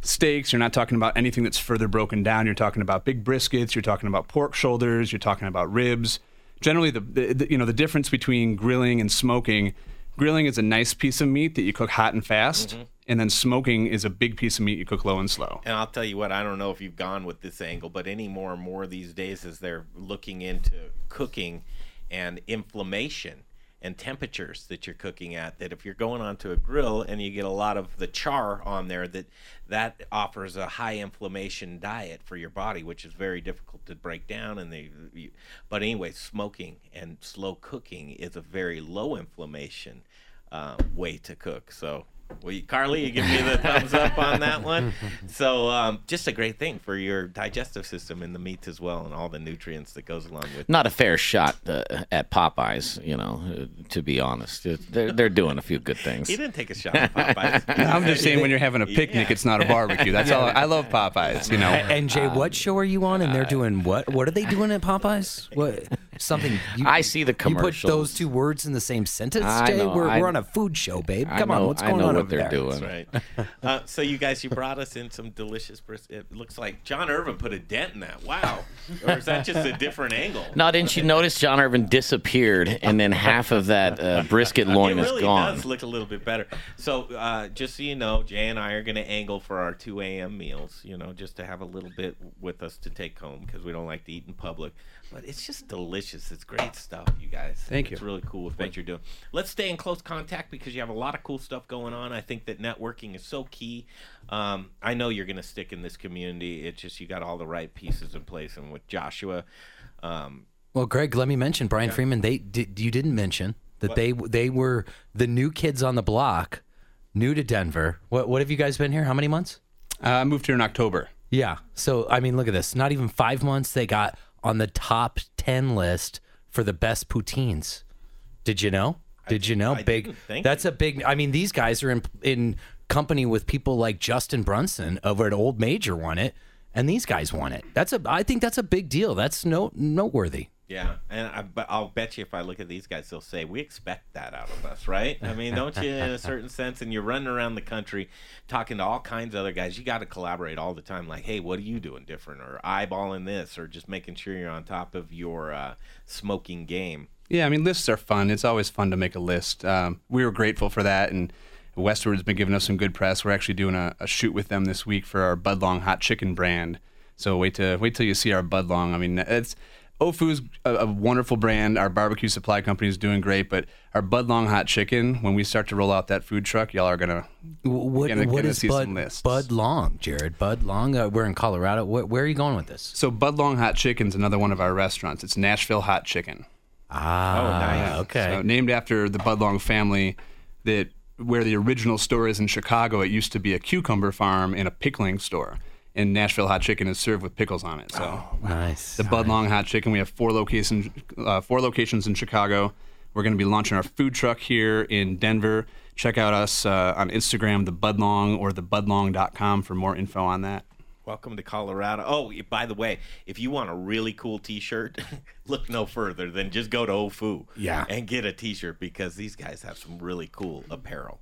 Speaker 19: steaks. You're not talking about anything that's further broken down. You're talking about big briskets. You're talking about pork shoulders. You're talking about ribs. Generally, the, the, the you know the difference between grilling and smoking. Grilling is a nice piece of meat that you cook hot and fast,
Speaker 5: Mhm.
Speaker 19: And then smoking is a big piece of meat you cook low and slow.
Speaker 5: And I'll tell you what, I don't know if you've gone with this angle, but any more and more these days as they're looking into cooking and inflammation and temperatures that you're cooking at, that if you're going onto a grill and you get a lot of the char on there, that that offers a high inflammation diet for your body, which is very difficult to break down. And they, you, but anyway, smoking and slow cooking is a very low inflammation uh, way to cook. So, well, you- Carley, you give me the thumbs up on that one. So, um, just a great thing for your digestive system and the meats as well, and all the nutrients that goes along with.
Speaker 7: Not a fair shot uh, at Popeyes, you know, uh, to be honest. They're, they're doing a few good things.
Speaker 5: He didn't take a shot at Popeyes.
Speaker 19: I'm just saying when you're having a picnic, it's not a barbecue. That's all. I love Popeyes. You know.
Speaker 6: And Jay, what show are you on? And they're doing what? What are they doing at Popeyes? What something? You,
Speaker 7: I see the
Speaker 6: You put those two words in the same sentence, Jay.
Speaker 7: know,
Speaker 6: we're,
Speaker 7: I-
Speaker 6: we're on a food show, babe.
Speaker 7: I
Speaker 6: Come on, what's going on
Speaker 7: what they're
Speaker 6: there?
Speaker 7: doing.
Speaker 5: That's right. Uh, so you guys, you brought us in some delicious brisket. It looks like John Irvin put a dent in that. Wow. Or is that just a different angle?
Speaker 7: No, didn't you notice John Irvin disappeared and then half of that uh, brisket loin
Speaker 5: it
Speaker 7: is
Speaker 5: really
Speaker 7: gone?
Speaker 5: does look a little bit better. So, uh, just so you know, Jay and I are going to angle for our 2 a.m. meals, you know, just to have a little bit with us to take home because we don't like to eat in public. But it's just delicious. delicious. It's great stuff, you guys.
Speaker 19: Thank you.
Speaker 5: It's really cool with what you're doing. Let's stay in close contact because you have a lot of cool stuff going on. I think that networking is so key. Um, I know you're going to stick in this community. It's just you got all the right pieces in place, and with Joshua. Um,
Speaker 6: Well, Greg, let me mention Brian Freeman. They did, you didn't mention that
Speaker 5: What?
Speaker 6: they they were the new kids on the block, new to Denver. What what have you guys been here? How many months?
Speaker 19: Uh, I moved here in October.
Speaker 6: Yeah. So I mean, look at this. Not even five months. They got on the top ten list for the best poutines. Did you know? Did you know?
Speaker 5: I
Speaker 6: big. That's a big. I mean, these guys are in in company with people like Justin Brunson over at Old Major won it, and these guys won it. That's a. I think that's a big deal. That's no noteworthy.
Speaker 5: Yeah, and I, but I'll bet you if I look at these guys, they'll say we expect that out of us, right? I mean, don't you, in a certain sense? And you're running around the country, talking to all kinds of other guys. You got to collaborate all the time. Like, hey, what are you doing different, or eyeballing this, or just making sure you're on top of your uh, smoking game.
Speaker 19: Yeah, I mean, lists are fun. It's always fun to make a list. Um, we were grateful for that, and Westward's been giving us some good press. We're actually doing a, a shoot with them this week for our Budlong hot chicken brand. So wait to wait till you see our Budlong. I mean, it's Au Feu's a, a wonderful brand. Our barbecue supply company is doing great, but our Budlong hot chicken, when we start to roll out that food truck, y'all are gonna
Speaker 6: What
Speaker 19: gonna,
Speaker 6: what
Speaker 19: gonna
Speaker 6: is
Speaker 19: see
Speaker 6: Bud
Speaker 19: some lists.
Speaker 6: Bud Long, Jared? Bud Long. Uh, we're in Colorado. Where, where are you going with this?
Speaker 19: So Budlong Hot Chicken's another one of our restaurants. It's Nashville Hot Chicken.
Speaker 6: Ah,
Speaker 5: Oh, nice.
Speaker 6: Okay.
Speaker 19: So named after the Budlong family, that where the original store is in Chicago. It used to be a cucumber farm and a pickling store. And Nashville Hot Chicken is served with pickles on it. So
Speaker 6: nice.
Speaker 19: the Budlong Hot Chicken. We have four locations, uh, four locations in Chicago. We're going to be launching our food truck here in Denver. Check out us uh, on Instagram, the Budlong or thebudlong.com for more info on that.
Speaker 5: Welcome to Colorado. Oh, by the way, if you want a really cool T-shirt, look no further than just go to Au Feu,
Speaker 6: Yeah.
Speaker 5: and get a T-shirt because these guys have some really cool apparel.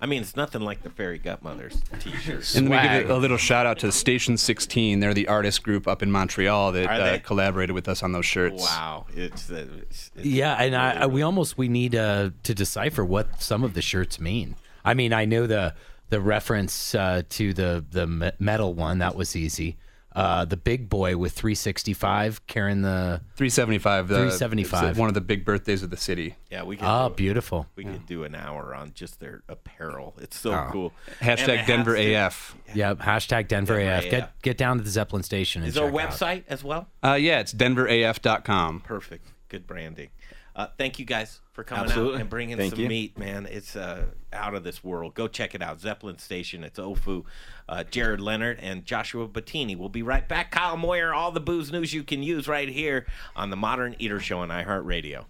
Speaker 5: I mean, it's nothing like the Fairy Gutmother's T-shirts.
Speaker 19: And then we give a little shout out to Station 16. They're the artist group up in Montreal that uh, collaborated with us on those shirts.
Speaker 5: Wow, it's, uh, it's, it's
Speaker 6: Yeah, and I, I we almost we need uh, to decipher what some of the shirts mean. I mean, I know the the reference uh, to the the metal one that was easy. Uh, the big boy with 365 carrying the
Speaker 19: 375. The,
Speaker 6: 375.
Speaker 19: one of the big birthdays of the city.
Speaker 5: Yeah, we could.
Speaker 6: Ah,
Speaker 5: do,
Speaker 6: beautiful.
Speaker 5: We could do an hour on just their apparel. It's so
Speaker 6: Oh.
Speaker 5: cool.
Speaker 19: Hashtag Denver
Speaker 5: has to-
Speaker 19: AF.
Speaker 6: Yep. Hashtag Denver,
Speaker 5: Denver
Speaker 6: AF.
Speaker 5: AF.
Speaker 6: Get get down to the Zeppelin station. And
Speaker 5: Is there a
Speaker 6: check out.
Speaker 5: website as well?
Speaker 19: Uh, yeah, it's denveraf.com.
Speaker 5: Perfect. Good branding. Uh, thank you guys for coming
Speaker 24: Absolutely.
Speaker 5: out and bringing
Speaker 24: Thank
Speaker 5: some
Speaker 24: you.
Speaker 5: meat, man. It's uh, out of this world. Go check it out. Zeppelin Station. It's Au Feu. Uh, Jared Leonard and Joshua Bottini. We'll be right back. Kyle Moyer, all the booze news you can use right here on the Modern Eater Show on iHeartRadio.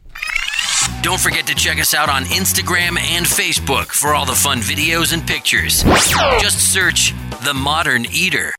Speaker 2: Don't forget to check us out on Instagram and Facebook for all the fun videos and pictures. Just search The Modern Eater.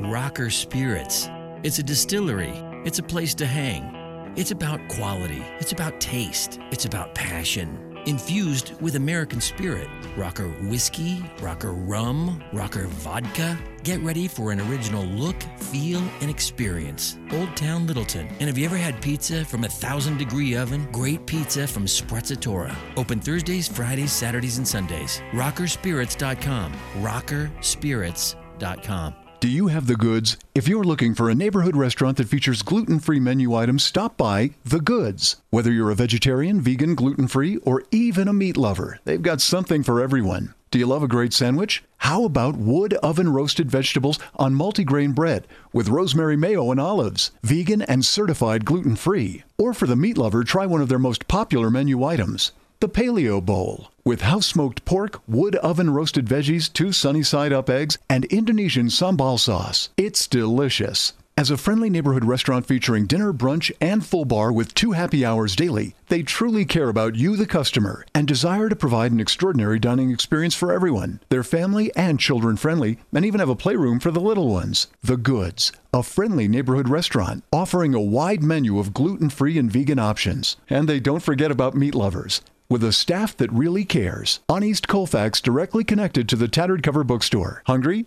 Speaker 2: Rocker Spirits. It's a distillery, it's a place to hang. It's about quality, it's about taste, it's about passion. Infused with American spirit. Rocker whiskey, rocker rum, rocker vodka. Get ready for an original look, feel, and experience. Old Town Littleton. And have you ever had pizza from a thousand degree oven? Great pizza from Sprezzatura. Open Thursdays, Fridays, Saturdays, and Sundays. Rockerspirits.com. Rockerspirits.com.
Speaker 25: Do you have the goods? If you're looking for a neighborhood restaurant that features gluten free menu items, stop by The Goods. Whether you're a vegetarian, vegan, gluten free, or even a meat lover, they've got something for everyone. Do you love a great sandwich? How about wood oven roasted vegetables on multigrain bread with rosemary mayo and olives, vegan and certified gluten free? Or for the meat lover, try one of their most popular menu items. The Paleo Bowl, with house smoked pork, wood oven roasted veggies, two sunny side up eggs, and Indonesian sambal sauce. It's delicious. As a friendly neighborhood restaurant featuring dinner, brunch, and full bar with two happy hours daily, they truly care about you, the customer, and desire to provide an extraordinary dining experience for everyone. They're family and children friendly, and even have a playroom for the little ones. The Goods, a friendly neighborhood restaurant offering a wide menu of gluten free and vegan options. And they don't forget about meat lovers with a staff that really cares. On East Colfax, directly connected to the Tattered Cover Bookstore. Hungry?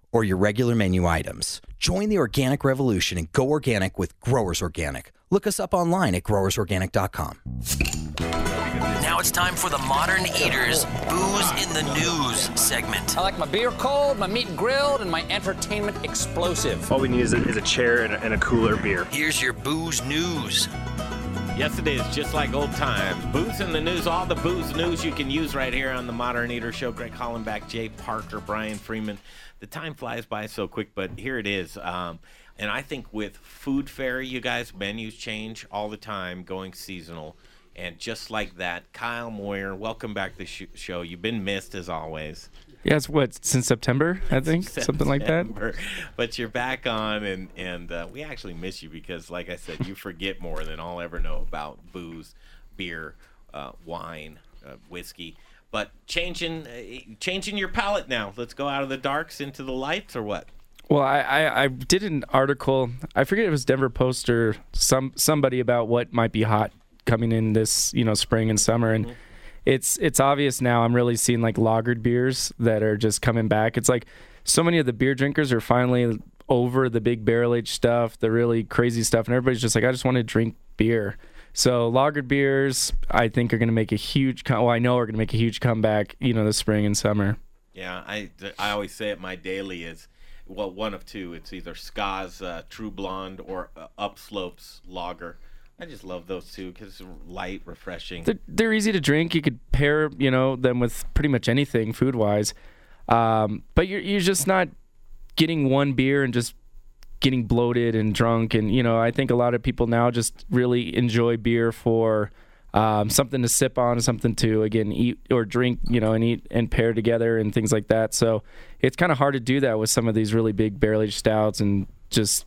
Speaker 6: or your regular menu items. Join the organic revolution and go organic with Growers Organic. Look us up online at growersorganic.com.
Speaker 2: Now it's time for the Modern Eaters Booze in the News segment.
Speaker 1: I like my beer cold, my meat grilled, and my entertainment explosive.
Speaker 26: All we need is a, is a chair and a, and a cooler beer.
Speaker 2: Here's your booze news.
Speaker 5: Yesterday it is, just like old times. Booze in the news, all the booze news you can use right here on the Modern Eater Show. Greg Hollenbeck, Jay Parker, Brian Freeman. The time flies by so quick, but here it is. Um, and I think with Food Fairy, you guys, menus change all the time, going seasonal. And just like that, Kyle Moyer, welcome back to the sh- show. You've been missed as always.
Speaker 27: Yeah, it's what since September, I think, something like that.
Speaker 5: But you're back on, and and uh, we actually miss you because, like I said, you forget more than I'll ever know about booze, beer, uh, wine, uh, whiskey. But changing uh, changing your palate now. Let's go out of the darks into the lights, or what?
Speaker 27: Well, I, I, I did an article. I forget it was Denver Post or some somebody about what might be hot coming in this you know spring and summer, and it's it's obvious now. I'm really seeing like lagered beers that are just coming back. It's like so many of the beer drinkers are finally over the big barrel aged stuff, the really crazy stuff, and everybody's just like, I just want to drink beer. So lagered beers, I think, are going to make a huge. Com- well, I know are going to make a huge comeback. You know, this spring and summer.
Speaker 5: Yeah, I, I always say it. My daily is well one of two. It's either Ska's uh, True Blonde or uh, Upslopes Lager. I just love those two because it's light, refreshing.
Speaker 27: They're, they're easy to drink. You could pair, you know, them with pretty much anything food wise. Um, but you're you're just not getting one beer and just getting bloated and drunk. And you know, I think a lot of people now just really enjoy beer for um, something to sip on, something to again eat or drink, you know, and eat and pair together and things like that. So it's kind of hard to do that with some of these really big barrel aged stouts and just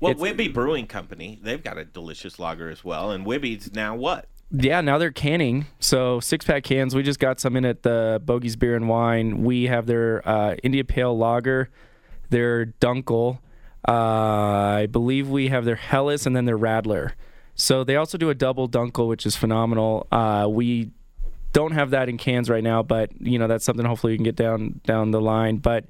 Speaker 5: Well,
Speaker 27: it's-
Speaker 5: Wibby Brewing Company, they've got a delicious lager as well. And Wibby's now what?
Speaker 27: Yeah, now they're canning. So six pack cans. We just got some in at the Bogies Beer and Wine. We have their uh, India Pale Lager, their Dunkel. Uh, I believe we have their Helles and then their Radler. So they also do a double Dunkel, which is phenomenal. Uh, we don't have that in cans right now, but you know that's something hopefully we can get down down the line. But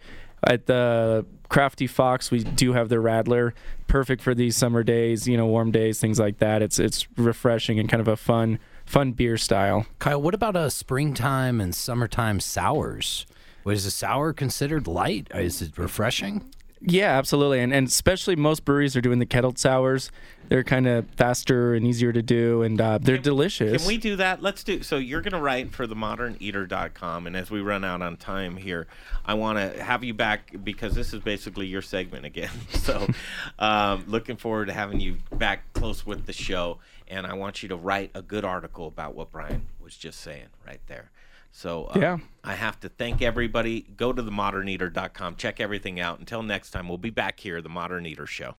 Speaker 27: at the Crafty Fox, we do have the Radler, perfect for these summer days, you know, warm days, things like that. It's it's refreshing and kind of a fun fun beer style.
Speaker 6: Kyle, what about a springtime and summertime sours? Was a sour considered light? Is it refreshing?
Speaker 27: Yeah, absolutely, and and especially most breweries are doing the kettled sours. They're kind of faster and easier to do, and uh, they're delicious.
Speaker 5: Can we do that? Let's do. So you're going to write for the moderneater.com, and as we run out on time here, I want to have you back because this is basically your segment again. So, um, looking forward to having you back close with the show, and I want you to write a good article about what Brian was just saying right there. So uh,
Speaker 27: Yeah.
Speaker 5: I have to thank everybody. Go to the moderneater.com, check everything out. Until next time, we'll be back here, the Modern Eater Show.